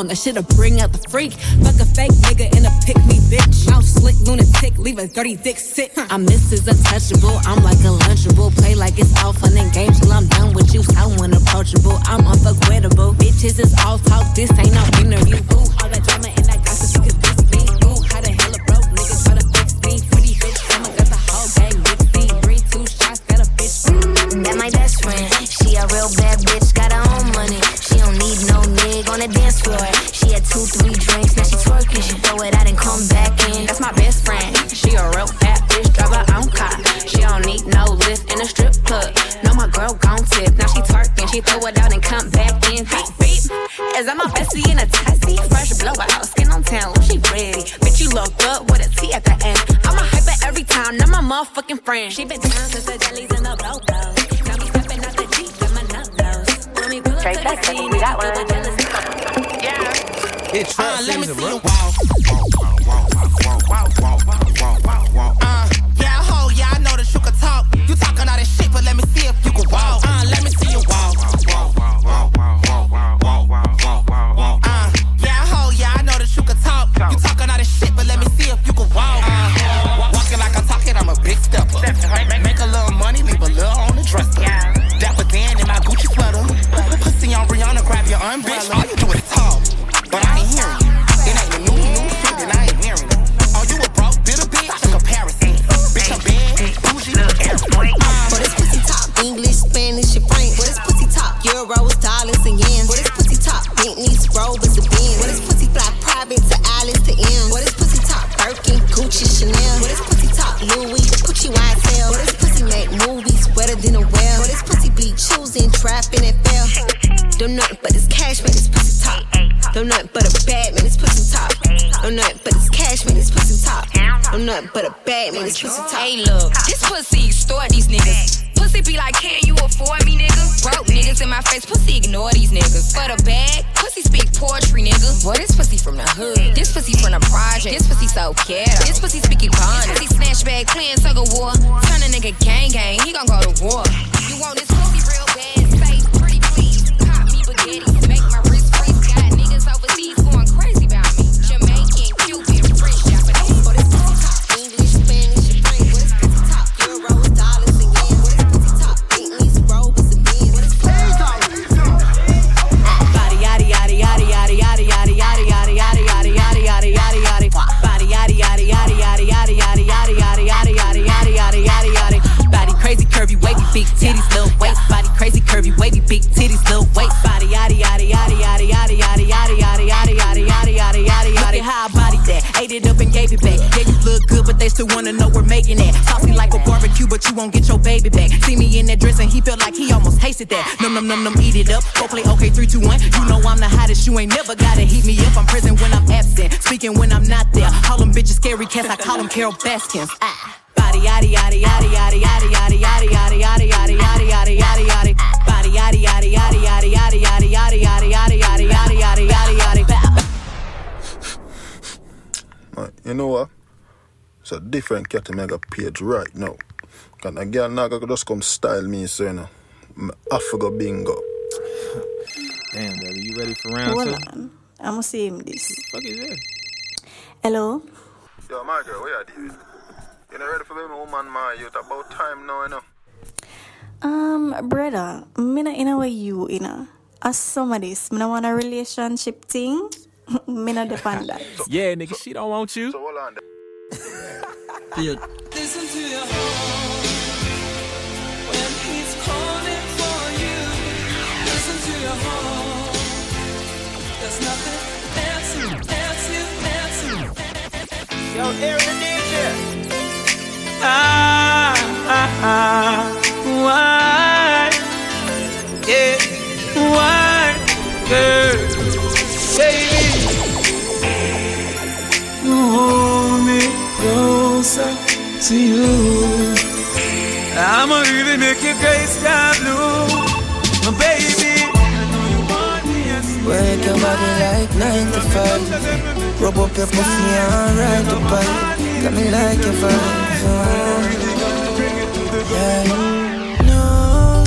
that shit'll bring out the freak. Fuck a fake nigga and a pick me bitch. I'll slick lunatic, leave a dirty dick sick. I miss a Carol Baskins. Ah. Body, yaddy, yaddy, yaddy, yaddy, yaddy, yaddy, yaddy, yaddy, yaddy, yaddy, yaddy, yaddy, yaddy, yaddy. Yaddy, yaddy, yaddy, yaddy, yaddy, yaddy, yaddy, yaddy, yaddy, yaddy, yaddy, yaddy, yaddy, yaddy. You know what? It's a different cat mega page right now. Can a girl now just come style me, so you know. Africa bingo. Damn, baby, you ready for round two? Hold on. I'm gonna see him this. What the fuck is that? Hello? Yo, my girl, where are you? You not ready for the woman, my youth. About time now, you know. Um, brother, me not in a way you, you know. As some me not want a relationship thing. *laughs* me not depend that. *laughs* So, yeah, nigga, so, she don't want you. So hold on. your heart. Listen to your heart. There's nothing Why? Yeah, why, girl, baby? You me closer to you. I'ma really make your gray sky blue. Work your body like 9 to 5 Rub up your pussy and ride the bike. Got me like your vibes oh. yeah. No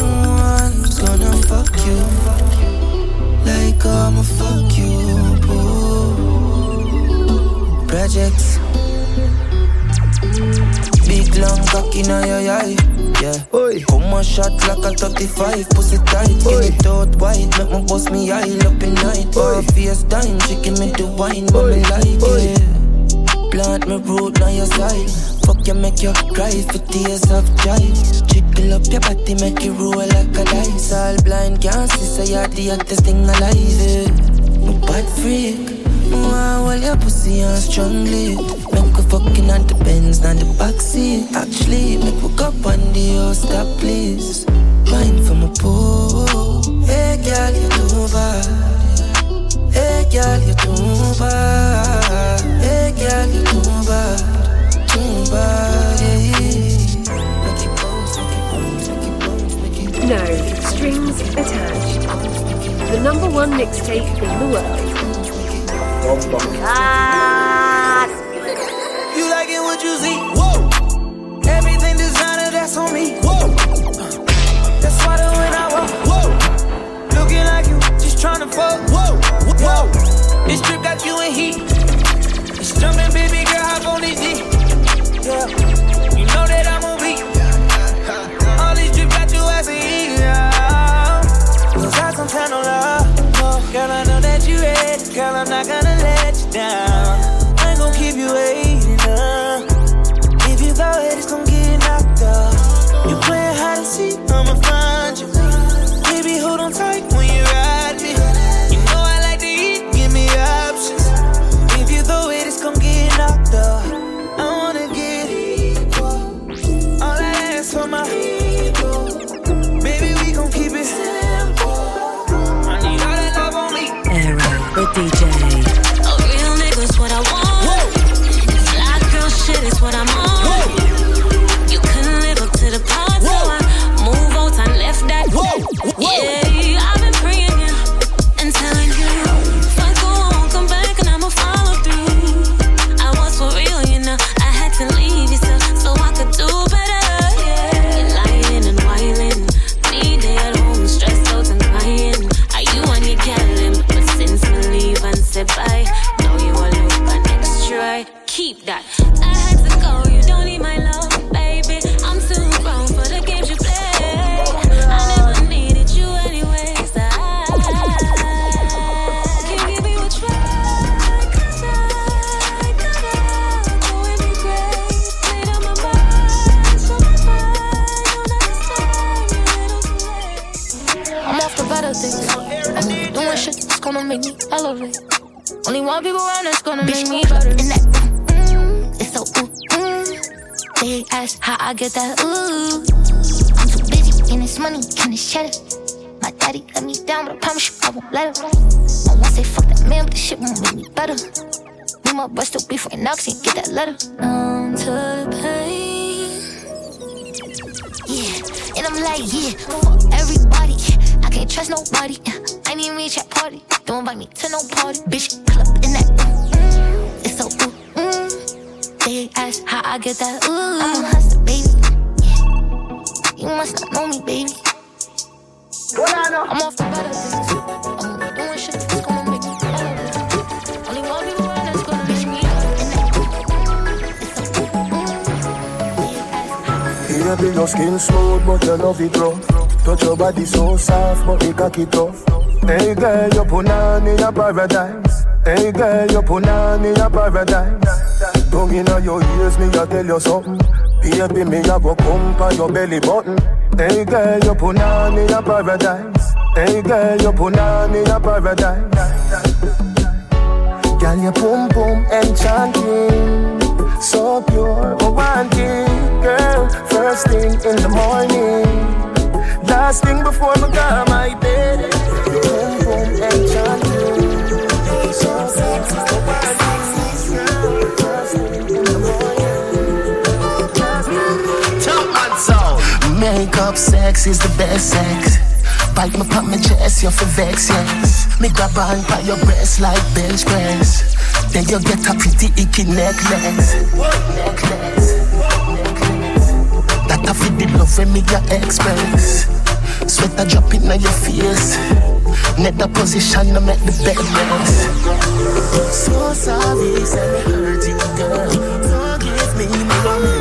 one's gonna fuck you. Like I'ma fuck you, boo. Projects. Big long cock in your eye. Yeah. Oi. Come on shot like a 35, pussy tight. Give me thought white, make me bust me eye up in night. Oi. Face time, she give me the wine, but me like it. Plant me root on your side. Fuck you, make you cry for tears of joy. Jiggle up your body, make you roll like a dice. All blind, can't see, say you're the hottest thing alive. Yeah. No bad freak. Wow, well, your pussy on strongly. Make we fucking on the Benz, not the backseat. Actually, make we go on the stop, please. Wine from a pool. Hey, girl, you too bad. Hey, girl, you too bad. Hey, girl, you too bad. Too bad, yeah. No strings attached. The number one mixtape in the world. Ah. What you see? Whoa. Everything designer, that's on me. Whoa. That's why the when I walk. Whoa. Looking like you, just tryna fuck. Whoa. Whoa. This trip got you in heat. It's jumping, baby girl, hop on this D. Yeah. You know that I'm on beat. All these trips got you as a. Yeah. Cause I some time no love. Girl, I know that you ready. Girl, I'm not gonna let you down. I ain't gon' keep you waiting. Uh. Seek, I'ma paradise. Tongue inna your ears, me a tell you something. Baby, me a go pump on your belly button. Hey girl, you your paradise. Hey girl, you your paradise. Girl, your boom boom enchanting. So pure, I want it, girl. First thing in the morning. Last thing before I go my bed. Boom boom enchanting. So sexy, Makeup sex is the best sex. Bite me pop my chest, you're for vex, yes. Me grab on by your breast like bench press. Then you get a pretty icky necklace. Necklace. That I feel the love when me your express. Sweat a drop in your face. Net the position to make the bed rest. So sorry, say me hurt you, girl. Forgive me, me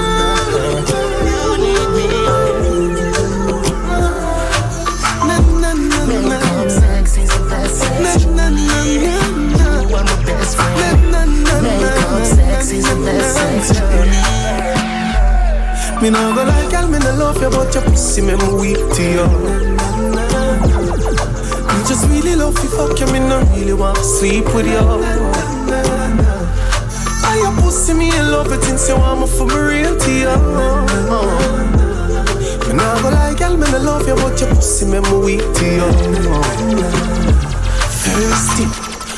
Me nah go like girl, me nah love you, but your pussy make me weak to you. Me just really love you, fuck you, me nah really want to sleep with you. I your pussy, me in love it since you want me for me real to you. Me nah go like girl, me nah love you, but your pussy make me weak to you. Thirsty.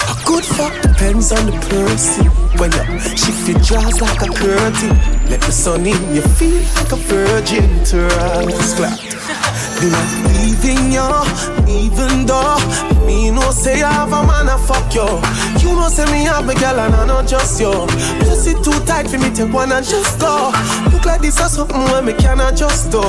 A good fuck depends on the person. When you shift your jaws like a curtain, let the sun in, you feel like a virgin to rise flat. Then I'm leaving you, even though me no say I have a man a fuck you. You no say me have a girl and I not just you. Pussy too tight for me one and just go. Look like this or something when me cannot just do.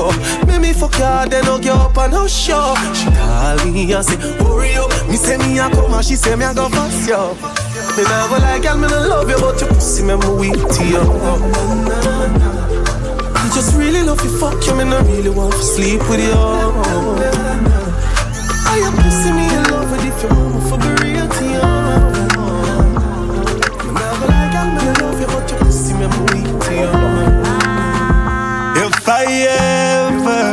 Make me fuck you then hug you up and no show. She call me and say, hurry up. Me say me I come and she say me a go fast you. Me nah go like girl, me nah love you, but your pussy me me weak to you. I just really love you, fuck you, me nah really want to sleep with you. I your pussy me in love with if you want me for be real to you. Me nah go like girl, me nah love you, but your pussy me me weak to you. If I ever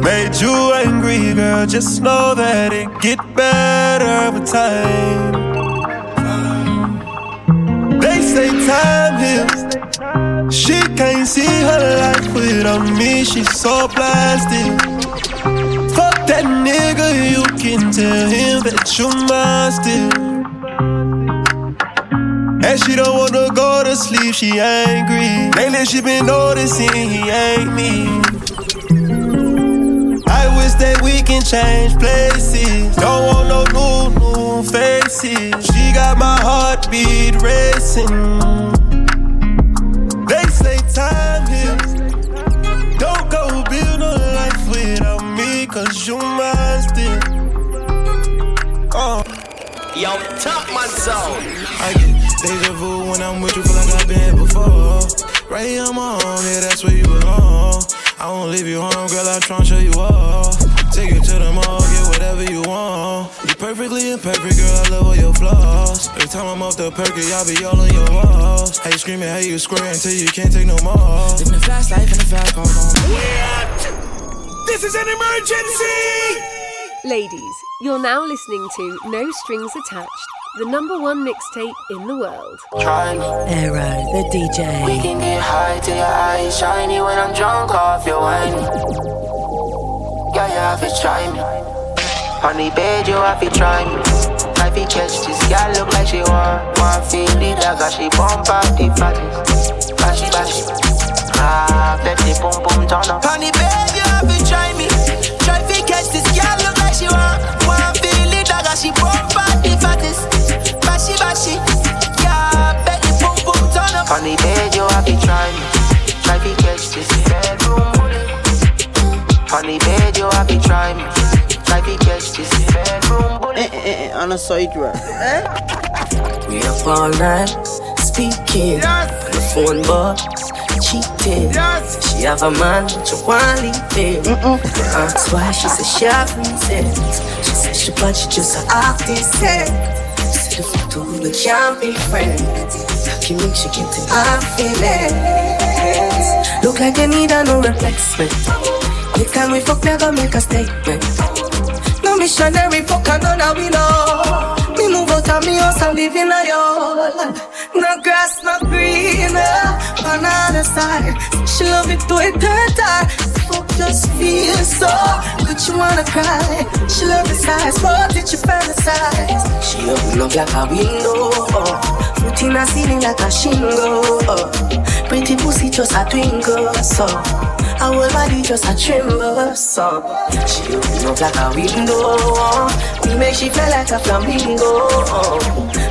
made you angry, girl, just know that it get better with time. Say time heals. She can't see her life without me. She's so blasted. Fuck that nigga, you can tell him that you mine still. And she don't wanna go to sleep, she angry. Lately she been noticing he ain't me. I wish that we can change places. Don't want no new, new faces. Got my heartbeat racing. They say time heals. Don't go build no life without me, cause you mine still. Oh. Yo, top man sound. I get deja vu when I'm with you, feel like I've been here before. Right here, I'm home, yeah, that's where you belong. I won't leave you home, girl, I'm to show you off. Take you to the mall, get whatever you want. You perfectly imperfect, girl, I love all your flaws. Every time I'm off the perky, I be all on your walls. How you screaming, how you square until you can't take no more. Living a fast life in a fast car. This is an emergency! Ladies, you're now listening to No Strings Attached, the number one mixtape in the world. Try me. Aero, the We DJ. can get high till your eyes shiny when I'm drunk off your wine. You have to try me. On the bed, you have to try me. I fi catch this girl look like she want Want feel the dagger, she bump out the fattest Bash, bash Ah, let the boom boom turn up On the bed, you have to try me. Try to catch this girl look like she want. Want feel it, dagger, she bump out the fattest. Bashy, bashy. Yeah, bet the boom boom turn up. On the bed, you have to try me Try to catch this bedroom the bed, you have to try me Try to catch this bedroom bully Eh, eh, eh, on a side road. Eh? We up all night speaking. The phone box cheating. She have a man, but you want leave him. Ask why she said she have reasons. She said she but she just a artist. Said if we can't be friends. Lucky me she get in my feelings. Look like you need a no replacement. Next time we fuck, never make a statement. No missionary fuck another we know. Me move out of me house and live in a yard. No grass, no green. uh, On other side, she love it to it her Fuck just feel so good. You wanna cry? She love the size, what did you fantasize? She open up like a window. Foot in a ceiling like a shingle. Pretty pussy just a twinkle. So Our body just a tremble, so She open up like a window. We make she fly like a flamingo.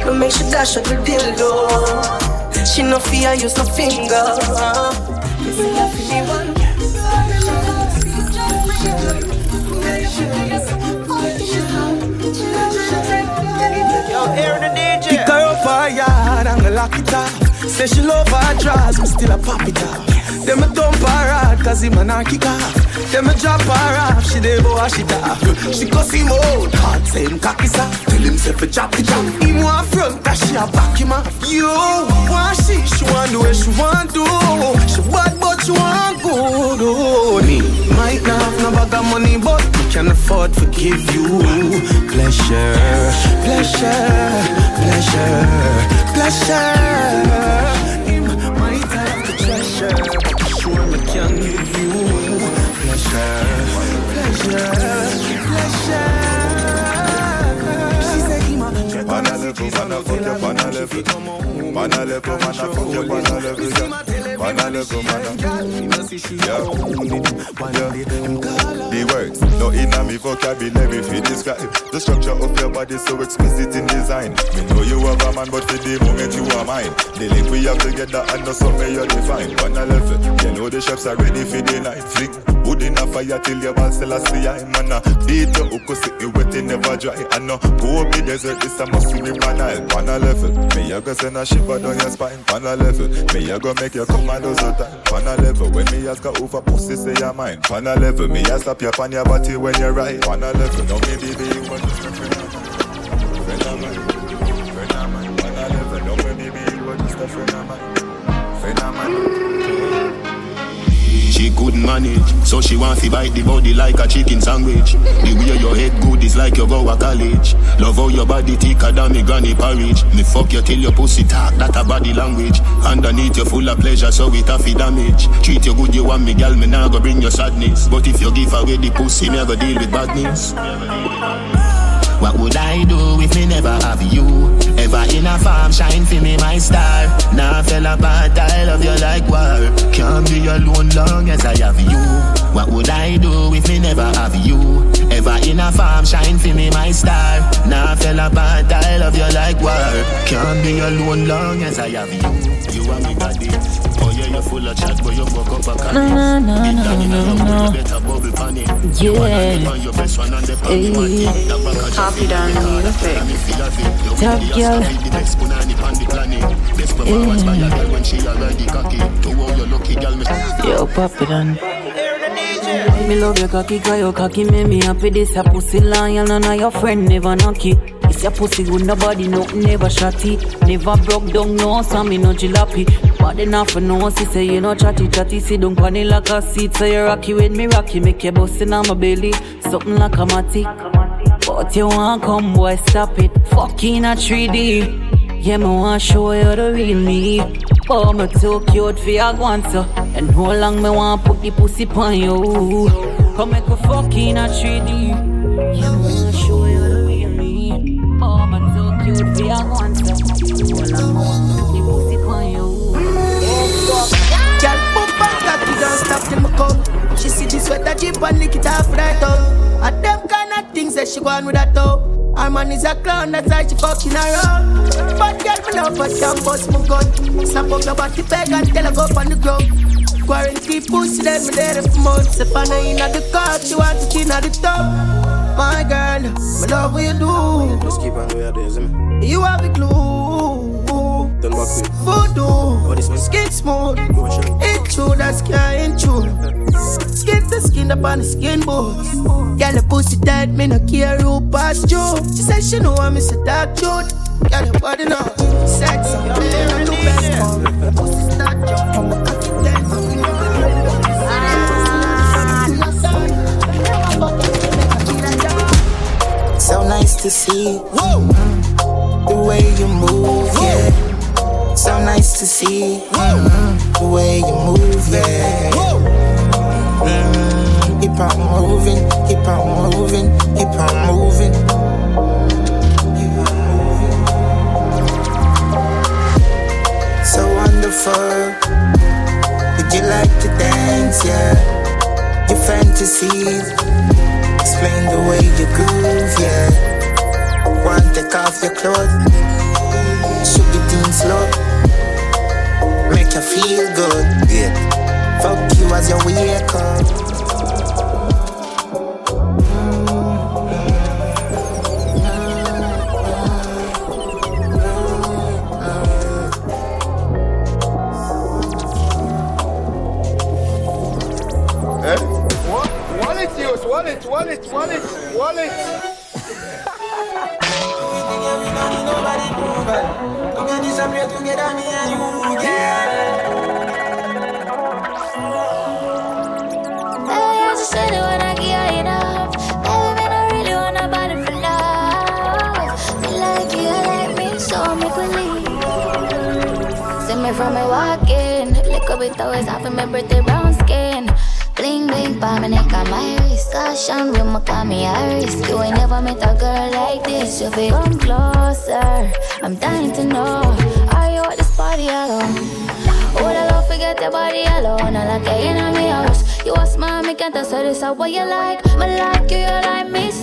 We make sure that she dash at the dildo. She no fear, use no finger. You see I feel one Yo, hear the DJ. Pick her up her yard and go lock it up. Say she love her draws, me still a pop it up. Them a dump her hard, cause him a not kick off. Them a drop her off, she dey wash it off. She see him out, hard say him cocky soft. Tell him say for chop it up. Him want front, that she a back him off. You want she, she want do what she want do. She bad but she want good. Oh, me might not have no bag of money, but we can afford to give you pleasure, pleasure, pleasure, pleasure. Him might have the treasure, but sure we can give you pleasure, pleasure, pleasure. She say him a Man a level, man a fuck you, man a. Man a level, man a you, a yeah. A a. Yeah. The words, no inna me vocabulary fi describe the structure of your body so exquisite in design. Me know you have a man, but for the moment you are mine. The link we have together and know something you define. A level, you know the chefs are ready for the night. Flick wood in a fire till your ball still a see I man a beat your hook 'cause it wet it never dry. I know go up the desert, this a must in Nile. Man a level, me a go send a shiver down your spine. A level, me a go make you come and do time. Man a level, when me ask her over pussy say you're mine. Man a level, me a up your on your body when you're right. Man a level, no me baby you want to friend of. Friend of mine, friend of mine. Man a level, no me baby you want to friend of mine. Friend of mine. She couldn't manage, so she want to bite the body like a chicken sandwich. The way your head good is like you go to college. Love how your body thicker than me granny porridge. Me fuck you till your pussy talk, that a body language. Underneath you full of pleasure, so it a damage. Treat you good, you want me, gal, me now go bring your sadness. But if you give away the pussy, me go deal with badness. What would I do if me never have you? Ever in a farm, shine for me, my star. Nah, fell apart, I love you like war. Can't be alone long as I have you. What would I do if me never have you? Ever in a farm, shine for me, my star. Nah, fell apart, I love you like war. Can't be alone long as I have you. You and me got it. Yeah, you're full of chat, but you fuck up a cat. No, no, no, no, no, no. Better bubble panic. Yeah. Your best one and the Hey. Happy down music. Top girl. Yo, pop it on. Me love your cocky, cause your cocky make me happy. This a pussy lion, and I your friend never knock it. Your pussy good, nobody nothing never shotty. Never broke down, no, so me no jalopy. But enough for no, she say you no chatty chatty. On it like a seat, so you rocky with me rocky. Make you bust in on my belly, something like a matic. But you want come, boy, stop it. Fucking a 3D. Yeah, me want show you the real me. Oh, me too cute for your guanto. And how long me want put the pussy on you. Come make a fucking a 3D. Yeah, me want show you. Oh, me too cute for your. How long me want the pussy on you. Girl, pump up cocky, don't stop till me come. She see the sweater jeep and lick it off right up. And them kind of things that she on with that though. Her man is a clown, that's why she fucking around. But girl, me love her, can't bust my gun. Snap up your body peg and tell her go up on the ground. Quarantine pussy, then me there for months. If I know in the car, she want to see in the top. My girl, me love what you do. Just keep on doing your me. You have the glue. Turn back quick. Voodoo, skin smooth. It's true, that's can't true. Skin to skin up on the skin bones. Girl, the pussy tight, me no care who pass you. She said she know I'm a dark truth. Girl, your body know sex and play on the best to see. Whoa. The way you move, Whoa. yeah. So nice to see. Whoa. The way you move, yeah. Whoa. Mm, keep on moving, keep on moving, keep on moving. So wonderful. Would you like to dance? Yeah. Your fantasies explain the way you groove, yeah. Want to take off your clothes. Should be things slow. Make you feel good. Yeah. Fuck you as you wake up. wallet, wallet, wallet, wallet. always have remembered their brown skin. Bling bling by my neck on my wrist. Caution with my Kami Iris. You ain't never met a girl like this. You feel come closer. I'm dying to know Are you at this party alone? Would I love forget your body alone? I like it in my house. You a smile, me can't tell So this is what you like. Me like you, you like me so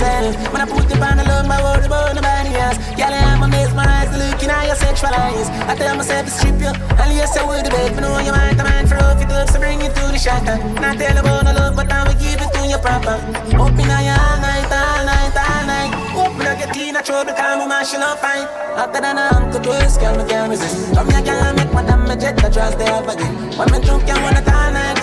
myself. When I put the band alone, my world is about nobody else. Girl, I'm mesmerized looking at your sexual eyes. I tell myself to strip you, and yes, I would beg. But know you mind, the mind for off it up, so bring it to the shelter. Not tell about no love, but I will give it to you proper. Open eye all night, all night, all night. Open up your clean, I trouble, calm, woman, she love fine. Hotter than a hunk of twist, girl, no can't resist. Come here, girl, I make my damn jet, I trust they have again. Women drunk, can't wanna all night.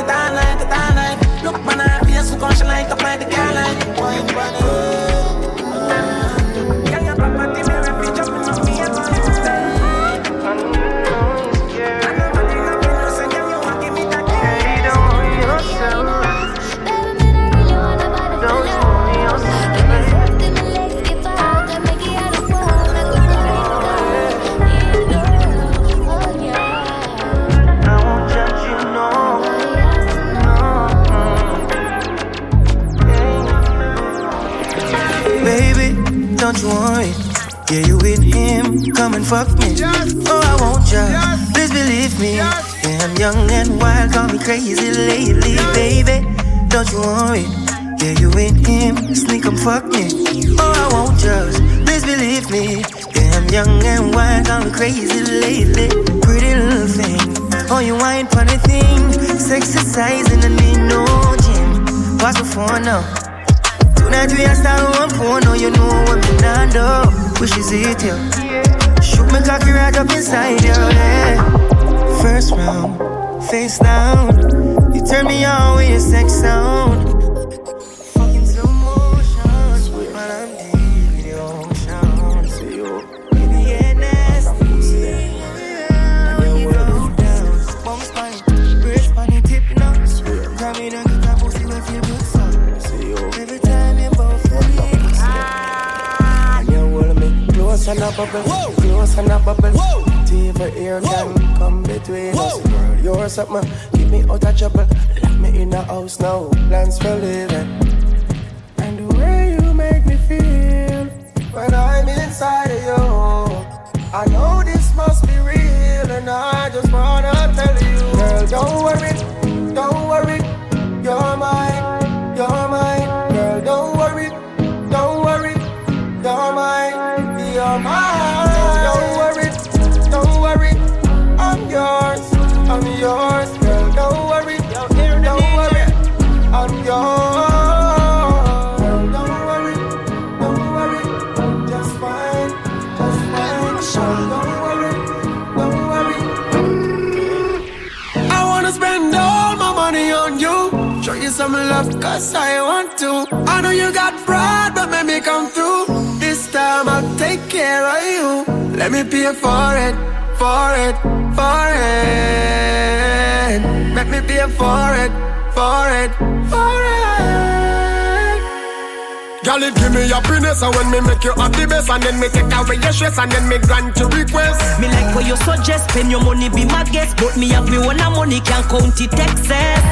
But me have me one money Can't count it excess.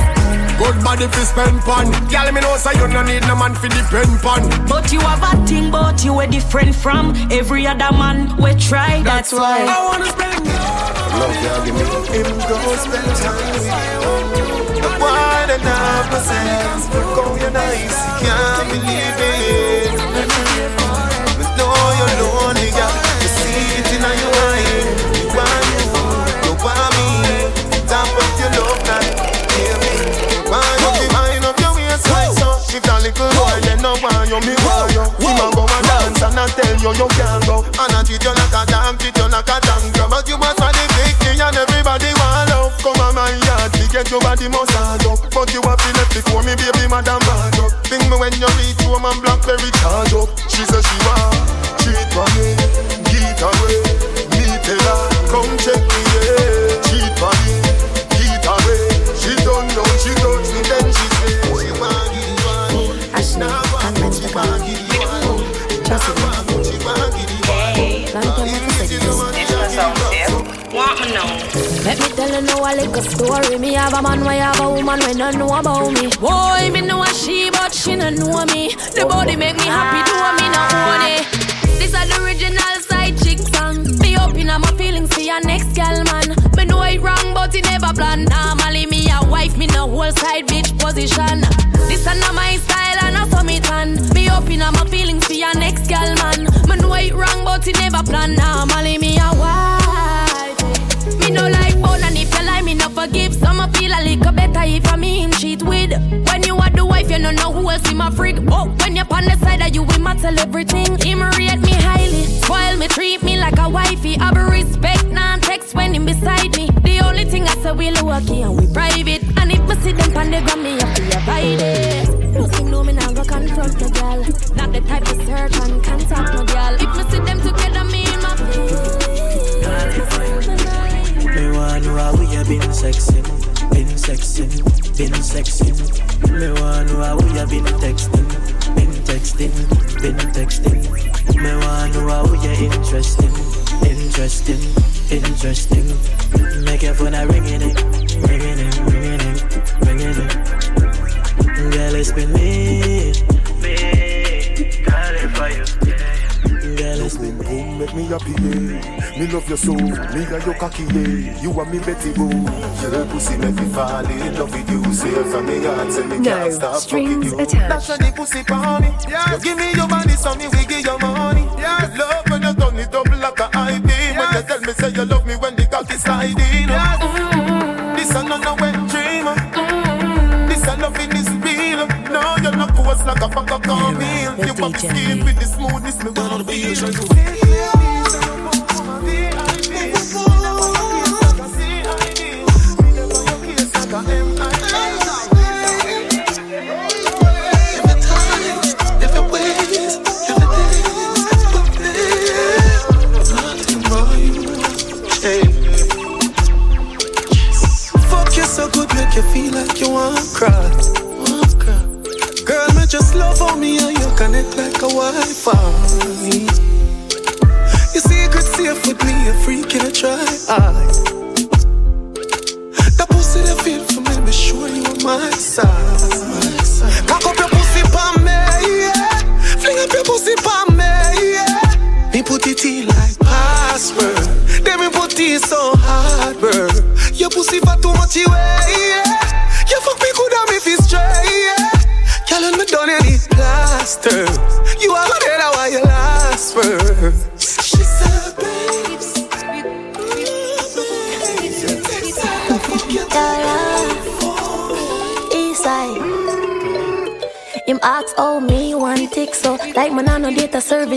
Good body fi spend pon Girl, me know say you no need no man fi depend pon But you have a thing But you are different from Every other man we try That's, why. I wanna spend Love you, give me him. Go spend time with you. The one and half percent. Look how you nice, can't believe it. Tell you can't go. And I treat you like a dog, treat you like a tank. But you must have the victory and everybody want love. Come on my yard, we get your body massage up. But you have to left before me, baby, madam bad up. Think me when you reach home and blackberry charge up. She says she want cheat for me, get away. Me tell her, come check Let me tell you now a little story. Me have a man, why have a woman when no know about me. Boy, me know a she, but she no know me. The body make me happy, do me no own it. This is the original side chick song. Me open up my feelings for your next gal man. Me know it wrong, but it never plan. Normally me a wife, me no whole side bitch position. This is not my style and I saw me tan. Me open up my feelings for your next gal man. Me know it wrong, but it never plan. Normally me a wife. Forgive. Some a feel a little better if I me him cheat with. When you are the wife, you no know who else in my freak. Oh, when you're on the side of you, we might tell everything. Him rate me highly, spoil me, treat me like a wifey. I be respect, non text when him beside me. The only thing I say we low key and we private. And if me see them on the gram, me have to avoid it. Plus him know me now go confront no girl. Not the type of search and contact no girl. If me How we been sexing, been sexing, been sexing. Me want know how we been texting, been texting, been texting. Me want know how we interesting, interesting, interesting. Make your phone a ringing it, ringing it, ringing it, ringing it. Girl, it's been me, Girl, it's been me. Boom, make me happy, yeah. Me love your soul, me and your cocky, yeah. You and me Betty Boo. Your pussy make me fall in love with you. Say it from me heart, say me No can't stop strings fucking you. attached. That's the pussy for me. You give me your body, so me we give you money. Yes. Love when you turn it up like a high beam. When you tell me say you love me when the cocky sliding. Yes. This a no no wet dream. This a loving is real. No, you're not coarse like a fuck up on meal. You skin with the smoothness, me wanna be Fuck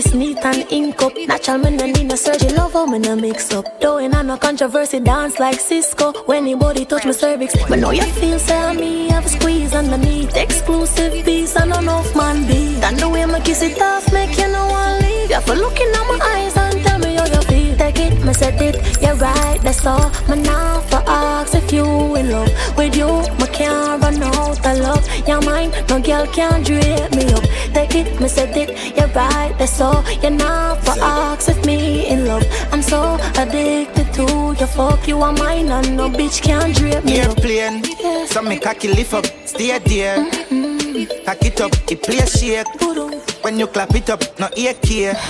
service neat and ink up Natural man no need no surgery Love how me mix up Though in no controversy dance like Cisco When anybody touch my cervix But know you feel say me I have a squeeze underneath Exclusive piece and off man beat And the way me kiss it off make you know one leave you for looking at my eyes and tell me how you feel. Take it, me said it, you're right, that's all. Me now for ask if you in love with you. Me can't run out of love. Your mind, no girl can't drape me up. Take it, me said it, right, that's all. You're not for ask if me in love. I'm so addicted to your fuck. You are mine and no bitch can drape me. Airplane, so me cocky lift up, stay there. Mm-hmm. Cock it up, it play shake. When you clap it up, no ear care. *laughs*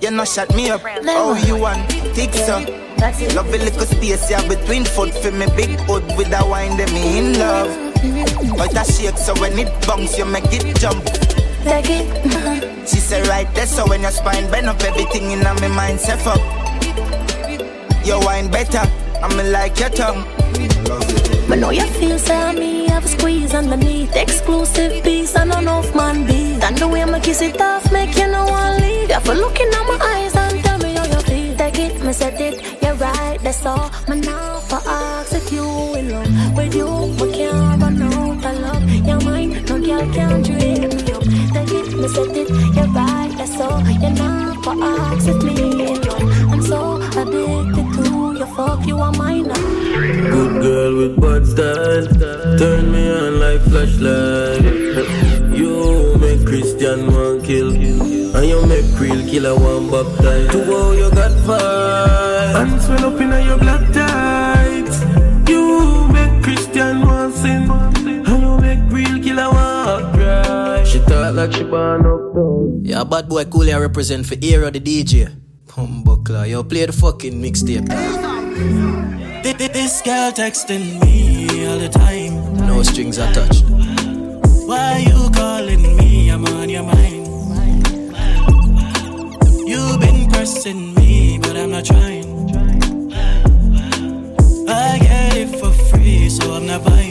You no shut me up. Oh, you want thick so? Love a little space yeah between foot for me big hood with a wine them me in love. Mm-hmm. But that shake so when it bounce you make it jump. Take it. Mm-hmm. Say right there so when your spine bend up everything in my mind say fuck. Your wine better, I'm like your tongue. But know you feel say me have a squeeze underneath. Exclusive piece and enough man beat And the way me kiss it off make you no one leave. You for looking at my eyes and tell me how you feel Take it, me said it, you're right, that's all. Me now for ask if you in love With you, we can't run out of love. Your mind, no girl can drape me up Take it, me said it, now for ask if me in I'm so addicted to your fuck, you are mine Good girl with bad style, turn me on like flashlight. You make Christian one kill, and you make real killer one baptize. To wow, you got fire, and swell up in your black tights. Like she born up down. Yeah, bad boy cool, I represent for Era the DJ. Humbuckler, yo, play the fucking mixtape. This girl texting me all the time. No strings attached. Why you calling me? I'm on your mind. You've been pressing me, but I'm not trying. I get it for free, so I'm not buying.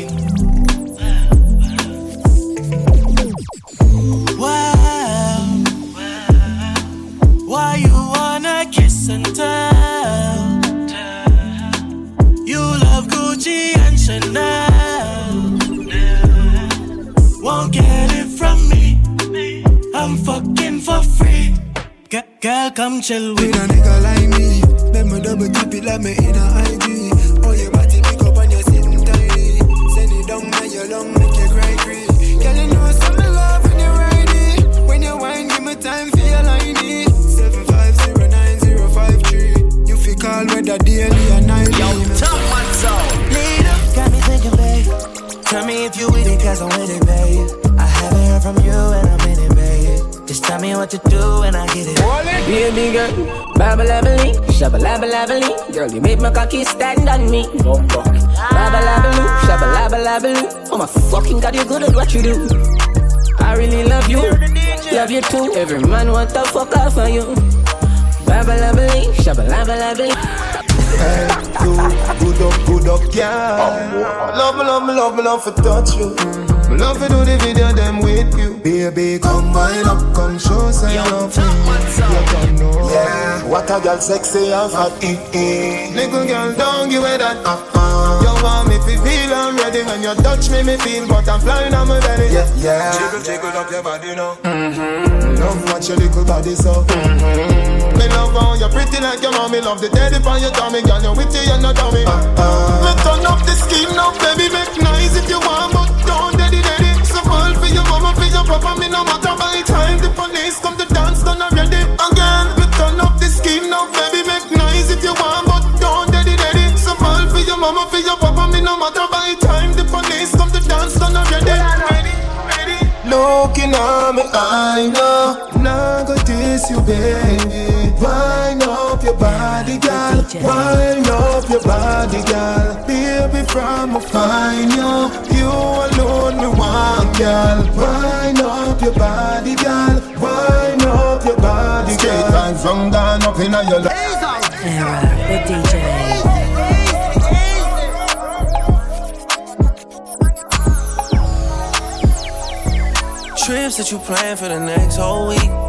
Tell? You love Gucci and Chanel. Won't get it from me. I'm fucking for free. G- girl, come chill with a nigga like me, let me double tap it like me in a IG. Daily or nightly. Yo, top one sound. Leader, Got me thinking, babe. Tell me if you with it, cause I'm with it, babe. I haven't heard from you and I'm in it, babe. Just tell me what to do and I get it. Baby girl, babble labbly, shabba labba labbly. Girl, you make my cocky stand on me. Oh fuck. Babble labbly, shabba labba labbly. Oh my fucking god, you're good at what you do. I really love you, love you too. Every man want to fuck off on you. Babble labbly, shabba labba labbly. Hey, good, good up, good up, yeah. Love me, love me, love me, love to touch you. Me love to do the video them with you. Baby, come wind up, come show say you love me. You don't know. Yeah, what a girl sexy and fat. Little girl, don't give me that. Uh, uh. You want me to feel I'm ready when you touch me, me feel butterfly on my belly. Yeah, yeah. Jiggle, jiggle up your body now. Mm-hmm. Love watch your little body so. Mm-hmm. Me love how you pretty like your mommy. Love the daddy on your tummy, girl. you're witty and you dummy. Uh, uh. Me turn up the scheme now, baby. Make nice if you want, but don't daddy daddy. So fall for your mama, for your papa. Me no matter by time the police come to dance, done already. Again, me turn up the scheme now, baby. Make nice if you want, but don't daddy daddy. So fall for your mama, for your papa. Me no matter by time the police come to dance, done already. Ready, ready. Looking at me, I know. Now go diss you, baby. Girl. Wind up your body, girl. Baby, from a fine you. You alone, me want, girl. Wind up your body, girl. Wind up your body, girl. Straight line from down up in your life. Era, the DJ. Trips that you plan for the next whole week.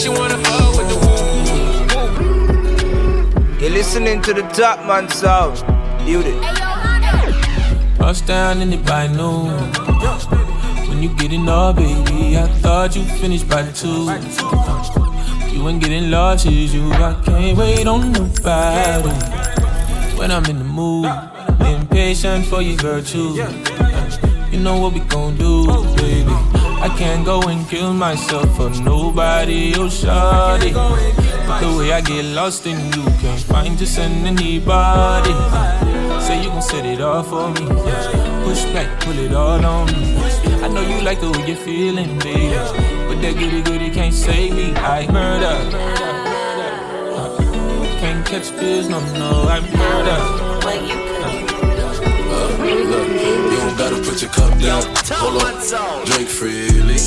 Hey, she wanna fuck with the woo. You're listening to the top man sound. Build it. Bust down in it by noon. When you get in love, baby, I thought you finished by two. You ain't getting lost, is you? I can't wait on nobody. When I'm in the mood, impatient for your virtue. You know what we gon' do, baby. I can't go and kill myself for nobody, oh shawty. The way I get lost in you, can't find just anybody. Say you gon' set it all for me. Push back, pull it all on me. I know you like the way you're feeling, baby. But that goody goody can't save me. I murder. Can't catch feels, no, no, I murder. Look, you don't gotta put your cup down. Hold up, drink freely.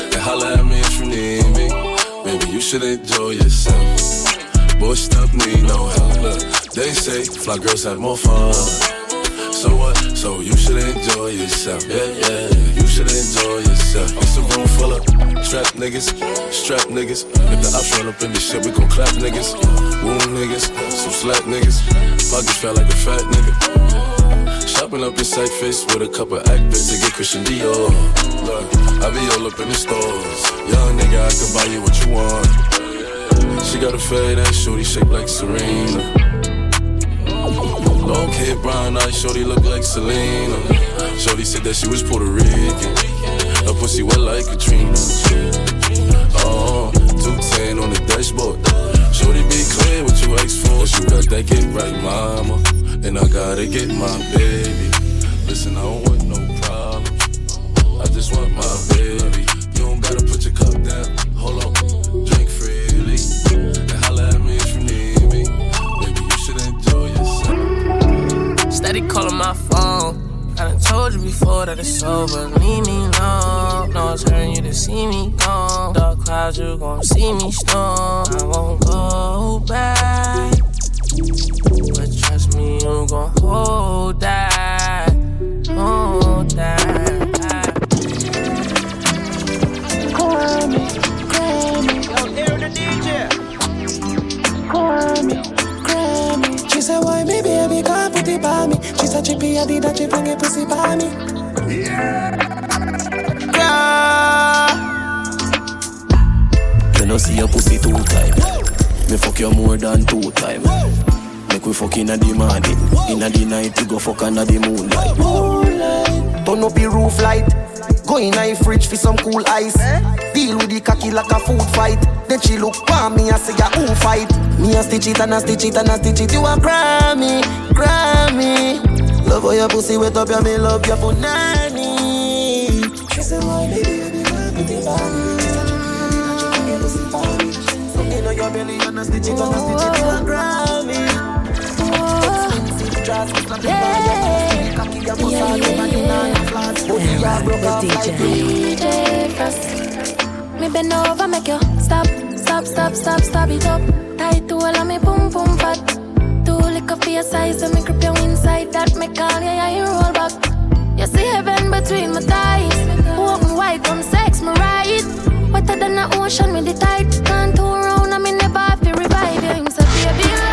And holla at me if you need me. Maybe you should enjoy yourself. Boy, up, need no help. Look, they say fly girls have more fun. So what? So you should enjoy yourself. Yeah, yeah, you should enjoy yourself. It's a room full of trap niggas, strap niggas. If the ops run up in this shit, we gon' clap niggas. Wound niggas, some slap niggas. Pockets felt like a fat nigga. Shopping up in sight face with a couple actors to get Christian Dior. Look, I be all up in the stores. Young nigga, I can buy you what you want. She got a fade ass shorty shaped like Serena. Long hair, brown eyes, shorty look like Selena. Shorty said that she was Puerto Rican. Her pussy wet like Katrina. Uh-huh, oh, 210 on the dashboard. Shorty be clear what you ask for. You got that get right, mama. And I gotta get my baby. Listen, I don't want no problems. I just want my baby. You don't gotta put your cup down. Hold on, drink freely. And holla at me if you need me. Baby, you should enjoy yourself. Steady calling my phone. I done told you before that it's over. Leave me alone. No turn you to see me gone. Dark clouds, you gon' see me storm. I won't go back. But trust me, you gon' hold that. Hold that. Call me, call me. Yo, Aaron the DJ. Call me, call me. She said, why me baby can't put it by me? She said, chippy, I did that, she bring it pussy by me. Yeah. yeah. You know see your pussy two time. Me fuck you more than two time. Make we fuck inna the morning, inna the night we go fuck under the moonlight. Moonlight. Turn up the roof light. Go in a fridge for some cool ice. Deal with the cocky like a food fight. Then she look for me and say, who fight? Me a stitch it and a stitch it and a stitch it. You a Grammy, Grammy. Love how your pussy wet up, yeah, me love your punani. She say, why baby, it? You know your belly, you're not stitching, gonna stitch it to a Grammy. Expensive dress, it's like a fire. Cocky, your pussy, your body, now your. Booty, your broke off like DJ Frost. Me bend over, make you stop, stop, stop, stop, stop it up. Tight to all of me boom boom fat. Too liquor for your size, and me grip you inside that. Me call you, yeah, you roll back. You see heaven between my thighs. Walk me white, come sex me right. Wetter than the ocean with the tide. Can't turn around, I me never have to revive you. Him say, baby,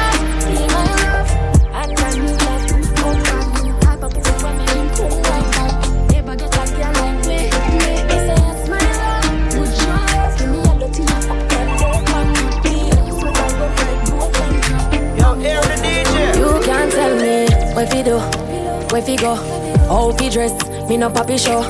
do, where fi go, how fi dress. Me no papi show.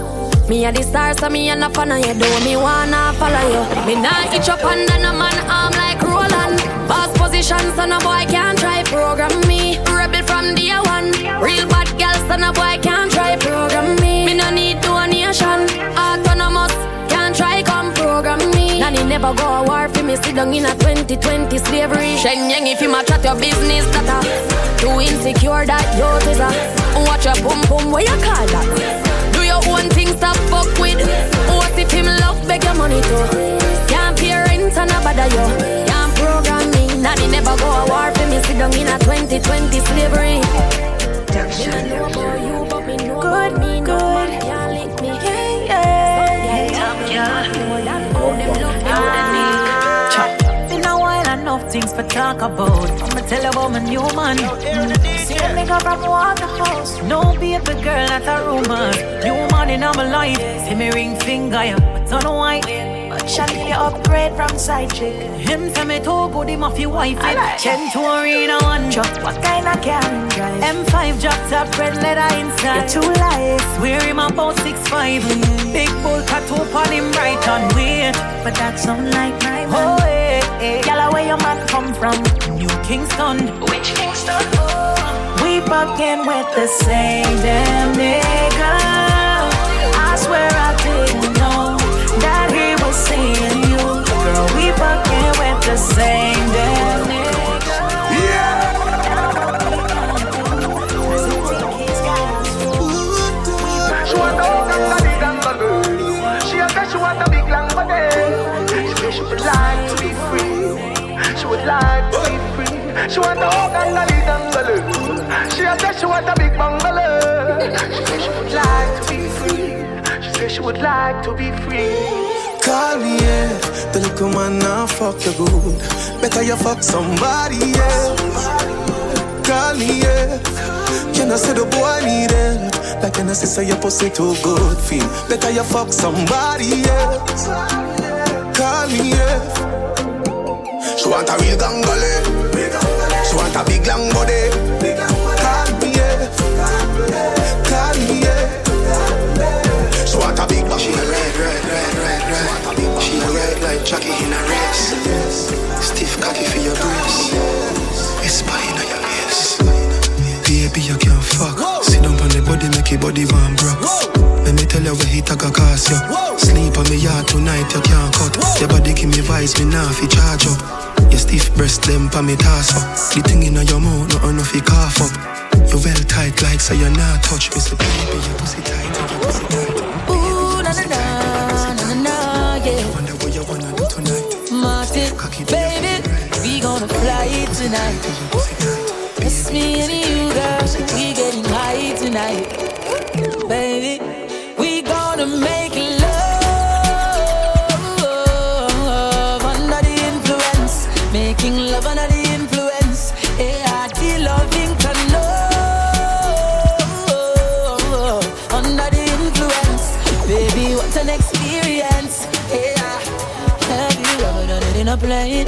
Me a the star, so me a no fan of you. Do me wanna follow you. Me nah itch up under no man arm like Roland. Boss position, so no boy can't try program me. Rebel from day one. Real bad girl, so no boy can't try program me. Me no need donation. Autonomous, can't try come program me. Nanny never go a war for me. Sit down in a 2020 slavery. Shen Yang if you ma chat your business, that a too insecure that you a. Watch your boom boom, what you call that? Do your own thing, stop fuck with. What if him love beg your money too? Can't pay rent and a bother you. Can't program me. Nanny never go a war for me. Sit down in a 2020 slavery. Me no know about things for talk about. I'ma tell you about my new man. See a nigga from Waterhouse. No baby girl, not a rumor. New man in my life. See me ring finger, yeah. But don't know why. But Shally upgrade from side chick. Him say me too good, him off your wife. Chen to arena one truck. What kind of car him drive? M5 drop top, red leather inside. You're too light. Wear him about six five. Big bull tattoo on him right on way. But that's sound like my oh, man. Oh, hey, Eh? hey. Yalla, where your man come from? New Kingston. Which Kingston? Oh. We fucking with the same damn nigga. I swear I didn't know that he was seeing you. Girl, we fucking with the same like to be free. She want the hug and the girl. She a say she want a big bungalow. She say she would like to be free. She say she would like to be free. Call me, yeah. The little man now fuck you good. Better you fuck somebody else. Call me, yeah. Can I say the boy need help? Like can I say your pussy too good feel? Better you fuck somebody else. Call me, yeah. She want a real gangale. She want a big long body. Call me, yeah. Call me, yeah. She want a big. She a red, red, red, red, red. She a red like Jackie in a race. Baby, you can't fuck. Sit down on the body, make your body warm, bro. Let me tell you where he take a cost you. Sleep on me yard tonight, you can't cut. Your body give me vibes, me now fi charge up. Your stiff breast, them pa me toss up. The thing in your mouth, no enough fi cough up. You well tight like so you're not touch me, so baby, your pussy tight, your pussy tight. Ooh, na na na, na na yeah. Wonder what you wanna do tonight. Martin, baby, we gonna fly tonight. It's me and you, girl. We getting high tonight, baby. We gonna make love under the influence, making love under the influence. Yeah, the loving canoe under the influence, baby. What an experience, yeah. Have you ever done it in a plane?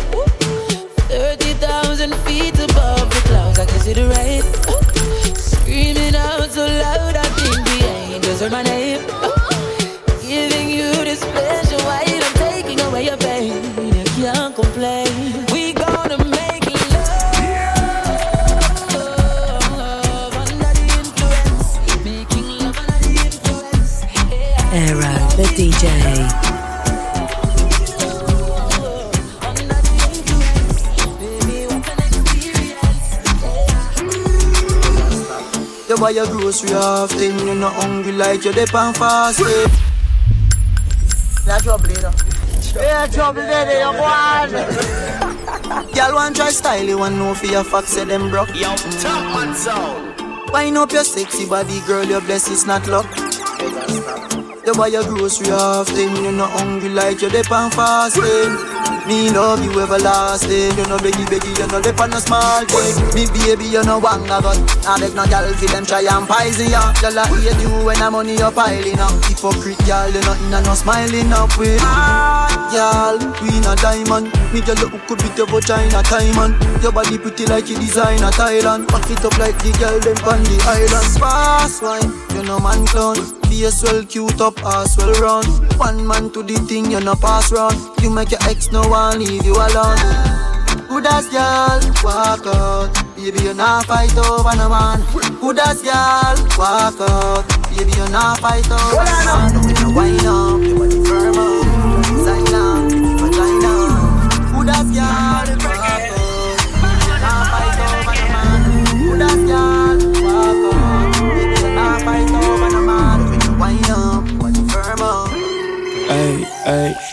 30,000 feet above the clouds, I can see the rain. My name. Buy your grocery often. You're not hungry like you're dip and fasting. Yeah, trouble, you. Yeah, trouble, baby, you one. Y'all want try style, you want know for your fuck, say them broke. Yo, top man sound. Wind up your sexy body, girl, your bless it's not luck. You buy your grocery often, you're not hungry like you're dip and fasting. Me love you everlasting, you know beggy beggy, you know dip on a small thing. Me baby, you know one got I beg no girl fi them try and poison ya. Girl I hate you when the money you piling up. Hypocrite girl, you nothing and no smiling up with. Girl, queen a diamond. Me girl look could beat your vagina man. Your body pretty like you design a Thailand. Pack it up like the girl them on the island. Fast wine, you know man clown. Face well cute up, ass well run. One man to the thing, you no pass round. You make your ex no one leave you alone. Good as girl, walk out. Baby, you not fight over no man. Good as girl, walk out. Baby, you not fight over no man. When you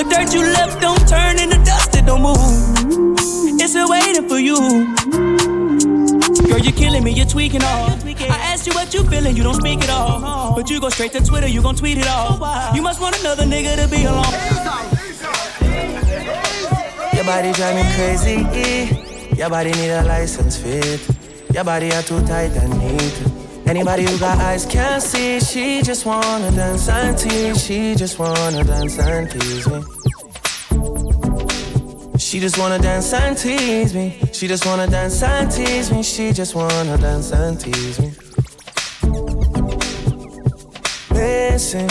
The dirt you left don't turn into dust, it don't move. It's still waiting for you. Girl, you're killing me, you're tweaking all. I asked you what you feeling, you don't speak at all. But you go straight to Twitter, you gon' tweet it all. You must want another nigga to be alone. Your body drive me crazy. Your body need a license fit. Your body are too tight and neat. Anybody who got eyes can't see. She just wanna dance and tease. She just wanna dance and tease me. She just wanna dance and tease me. She just wanna dance and tease me. She just wanna dance and tease me. Missing,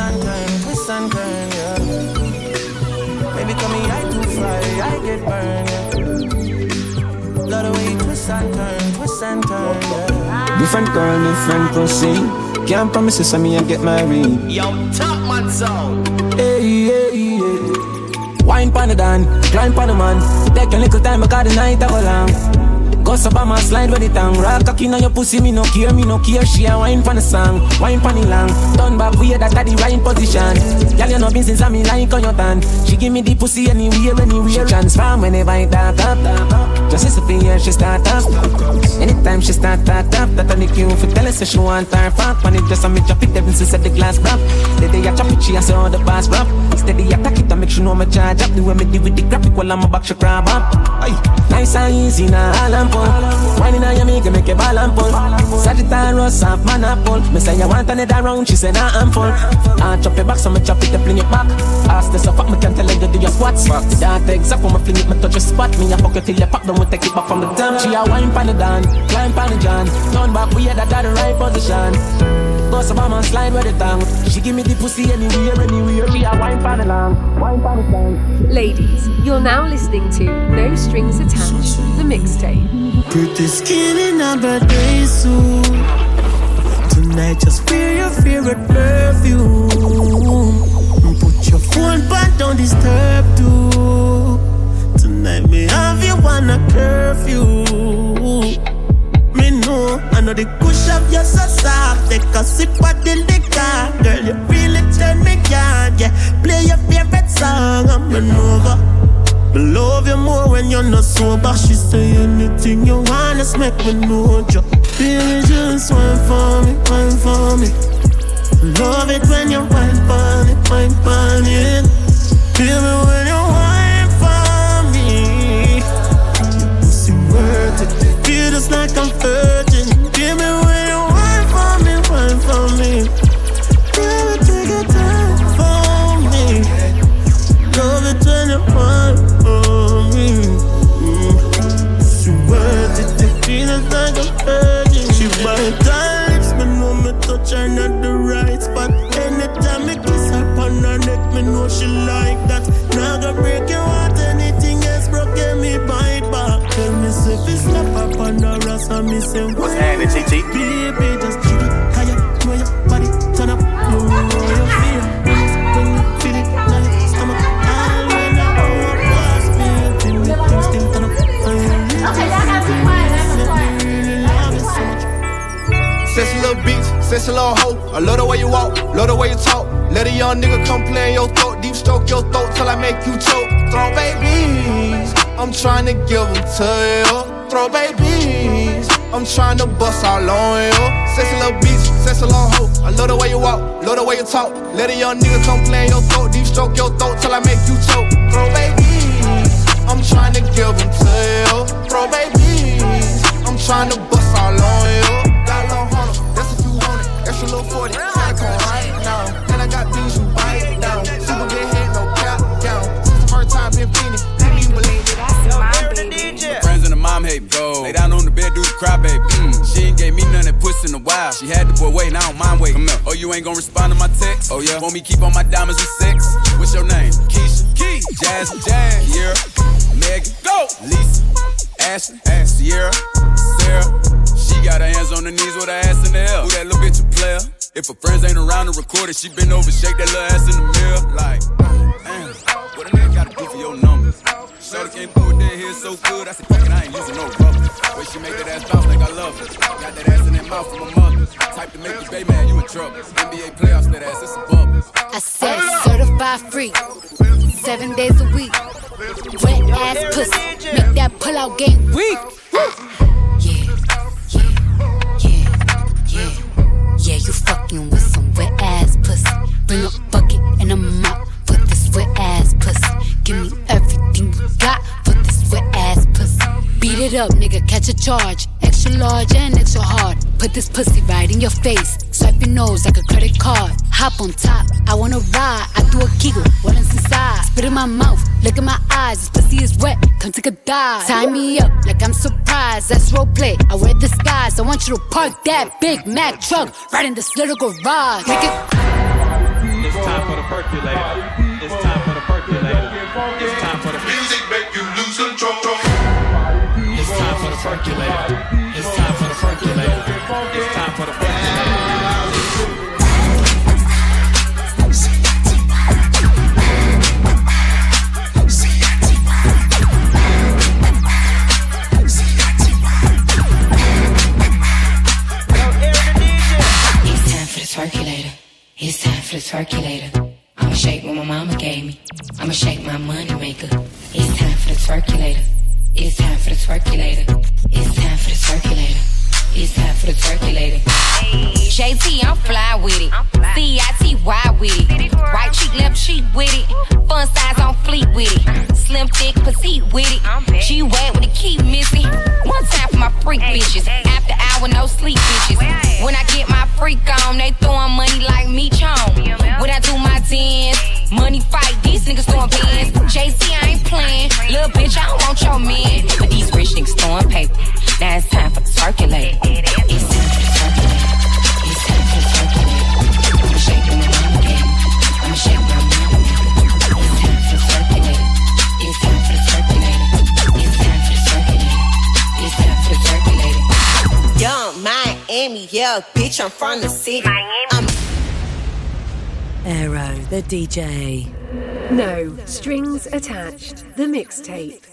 and turn, twist and turn, yeah. Baby, come here, I too fly, I get burned, yeah. Love the way you twist and turn, twist and turn, yeah. Different girl, different pussy. Can't promise you some me and get married. Yo, top man sound. Hey, hey, hey. Wine pan the dan, climb pan the man. Take a little time, because the night I go long. Go up my slide with the tongue. Rock cocky on your pussy, me no care, me no care. She a wine pan the song, wine pan the long. Turn back way that at the right position. Girl, you know been since I me like on your tan. She give me the pussy anywhere, anywhere. She transform whenever I talk up. Just as a fear, she start up. Anytime she start talk up, that I the cue for tell her say she want her fuck. When it just a me drop it, ever since the glass drop. The day I chop it, she a say the boss rap. Steady attack it, I make sure no me charge up. The way me deal with the graphic while I'm a back, she grab up. Nice and easy, now all I'm pull. Winding on your make make a ball and pull. Sagittarius, half man apple. Me say you want another round, she say nah I'm full. I chop your back, so me chop it up in your back. Ask this up, me can tell you do your squats. That exact when me fling it, me touch your spot. Me a fuck you till you pop, then we take it back from the top. She a wine pan the dan, climb pan the john. Turn back, we had that the right position. Go so man slide with the tongue. She give me the pussy anywhere, anywhere. She a wine pan the wine pan the. Ladies, you're now listening to No Strings Attached, the mixtape. Put Pretty skin in a birthday suit. Tonight, just wear your favorite perfume. Put your phone back, don't disturb too. Tonight, me have you on a curfew. Know, I know the push up you're so soft. Take a sip of the liquor, girl. You really turn me on. Yeah, play your favorite song. I'm an over. Love you more when you're not sober. She say anything you want, let's make me know you. Baby, just wine for me, wine for me. Love it when you wine for me, wine for me. Baby, when you wine for me. Your pussy worth it. Feel just like I'm virgin. Me. Baby, take your time for me. Love it when you for me. Mm. She worth it. Feels like virgin. She bite her lips, me know me touch her not the right spot. Anytime me kiss her on her neck, me know she like that. Now go break your heart, anything else broke, get me bite back. Tell me if it's slap up on her ass, and me say What's happening, TT? Baby, sexy little hoe. I love the way you walk, love the way you talk. Let a young nigga come play in your throat, deep stroke your throat till I make you choke. Throw babies, I'm trying to give them to you. Throw babies, I'm trying to bust all on you. Sexy little bitch, sexy little hoe. I love the way you walk, love the way you talk. Let a young nigga come play in your throat, deep stroke your throat till I make you choke. Throw babies, I'm trying to give them to you. Throw babies, I'm trying to bust all on you. Little 40, tryna come right now. And I got things you bite down. Super good head, no cap down. Since the first time been feeling, didn't believe it. Friends and the mom hate me. Go. Lay down on the bed, do the cry, baby. Mm. She ain't gave me none that puss in a while. She had the boy waiting, I don't mind waiting. Come. Oh, you ain't gonna respond to my text? Oh, yeah. Want me keep on my diamonds with sex? What's your name? Keisha. Key. Jazz. Jazz. Kiera. Megan. Go. Lisa. Ashley. Ash. Sierra. Sarah. She got her hands on her knees with her ass in the air. Who that little bitch a player? If her friends ain't around to record it, she been over, shake that little ass in the mirror. Like, damn, what a nigga gotta do for your number? Shorty came through with that hair so good, I said, fuck it, I ain't using no rubber. Way she make that ass bounce like I love her. Got that ass in that mouth from my mother. Type to make you baby man, you in trouble. NBA playoffs, that ass, it's a bubble. I said certified freak, seven days a week. Wet ass pussy, make that pull out game weak. Yeah. You fucking with some wet ass pussy. Bring a bucket and a mop for this wet ass pussy. Give me everything you got for this wet ass pussy. Beat it up, nigga, catch a charge. Extra large and extra hard. Put this pussy right in your face. Swipe your nose like a credit card. Hop on top, I wanna ride. I do a giggle, what is inside? Spit in my mouth, look in my eyes. This pussy is wet, come take a dive. Tie me up like I'm surprised. That's role play. I wear disguise. I want you to park that Big Mac truck right in this little garage. Make it. It's time for the percolator. It's time for the percolator. It's time for the music make you lose control. It's time for the percolator. It's time for the percolator. It's time for the percolator. It's time for the twerkulator. I'ma shake what my mama gave me. I'ma shake my money maker. It's time for the twerkulator. It's time for the twerkulator. It's time for the circulator. It's time for the twerkulator. JT, I'm fly with it. C-I-T-Y with it. Right cheek, left cheek with it. Fun size on fleet with it. Slim, thick, petite with it. G wet with the key missing. One time for my freak bitches. After hour, no sleep bitches. When I get my freak on, they throwing money like me chong. When I do my dance, money fight, these niggas throwing pins. JC, I ain't playing. Little bitch, I don't want your man. But these rich niggas throwing paper. Now it's time for the twerkulator. It's time for the twerkulator. It's time for the twerkulator. I'ma shake my mama gave me. I'ma shake my mama. It's time for the twerkulator. It's time for the twerkulator. It's time for the twerkulator. It's time for the. Yung Miami, yeah, bitch, I'm from the city. I'm Aero, the DJ. No strings attached. The mixtape.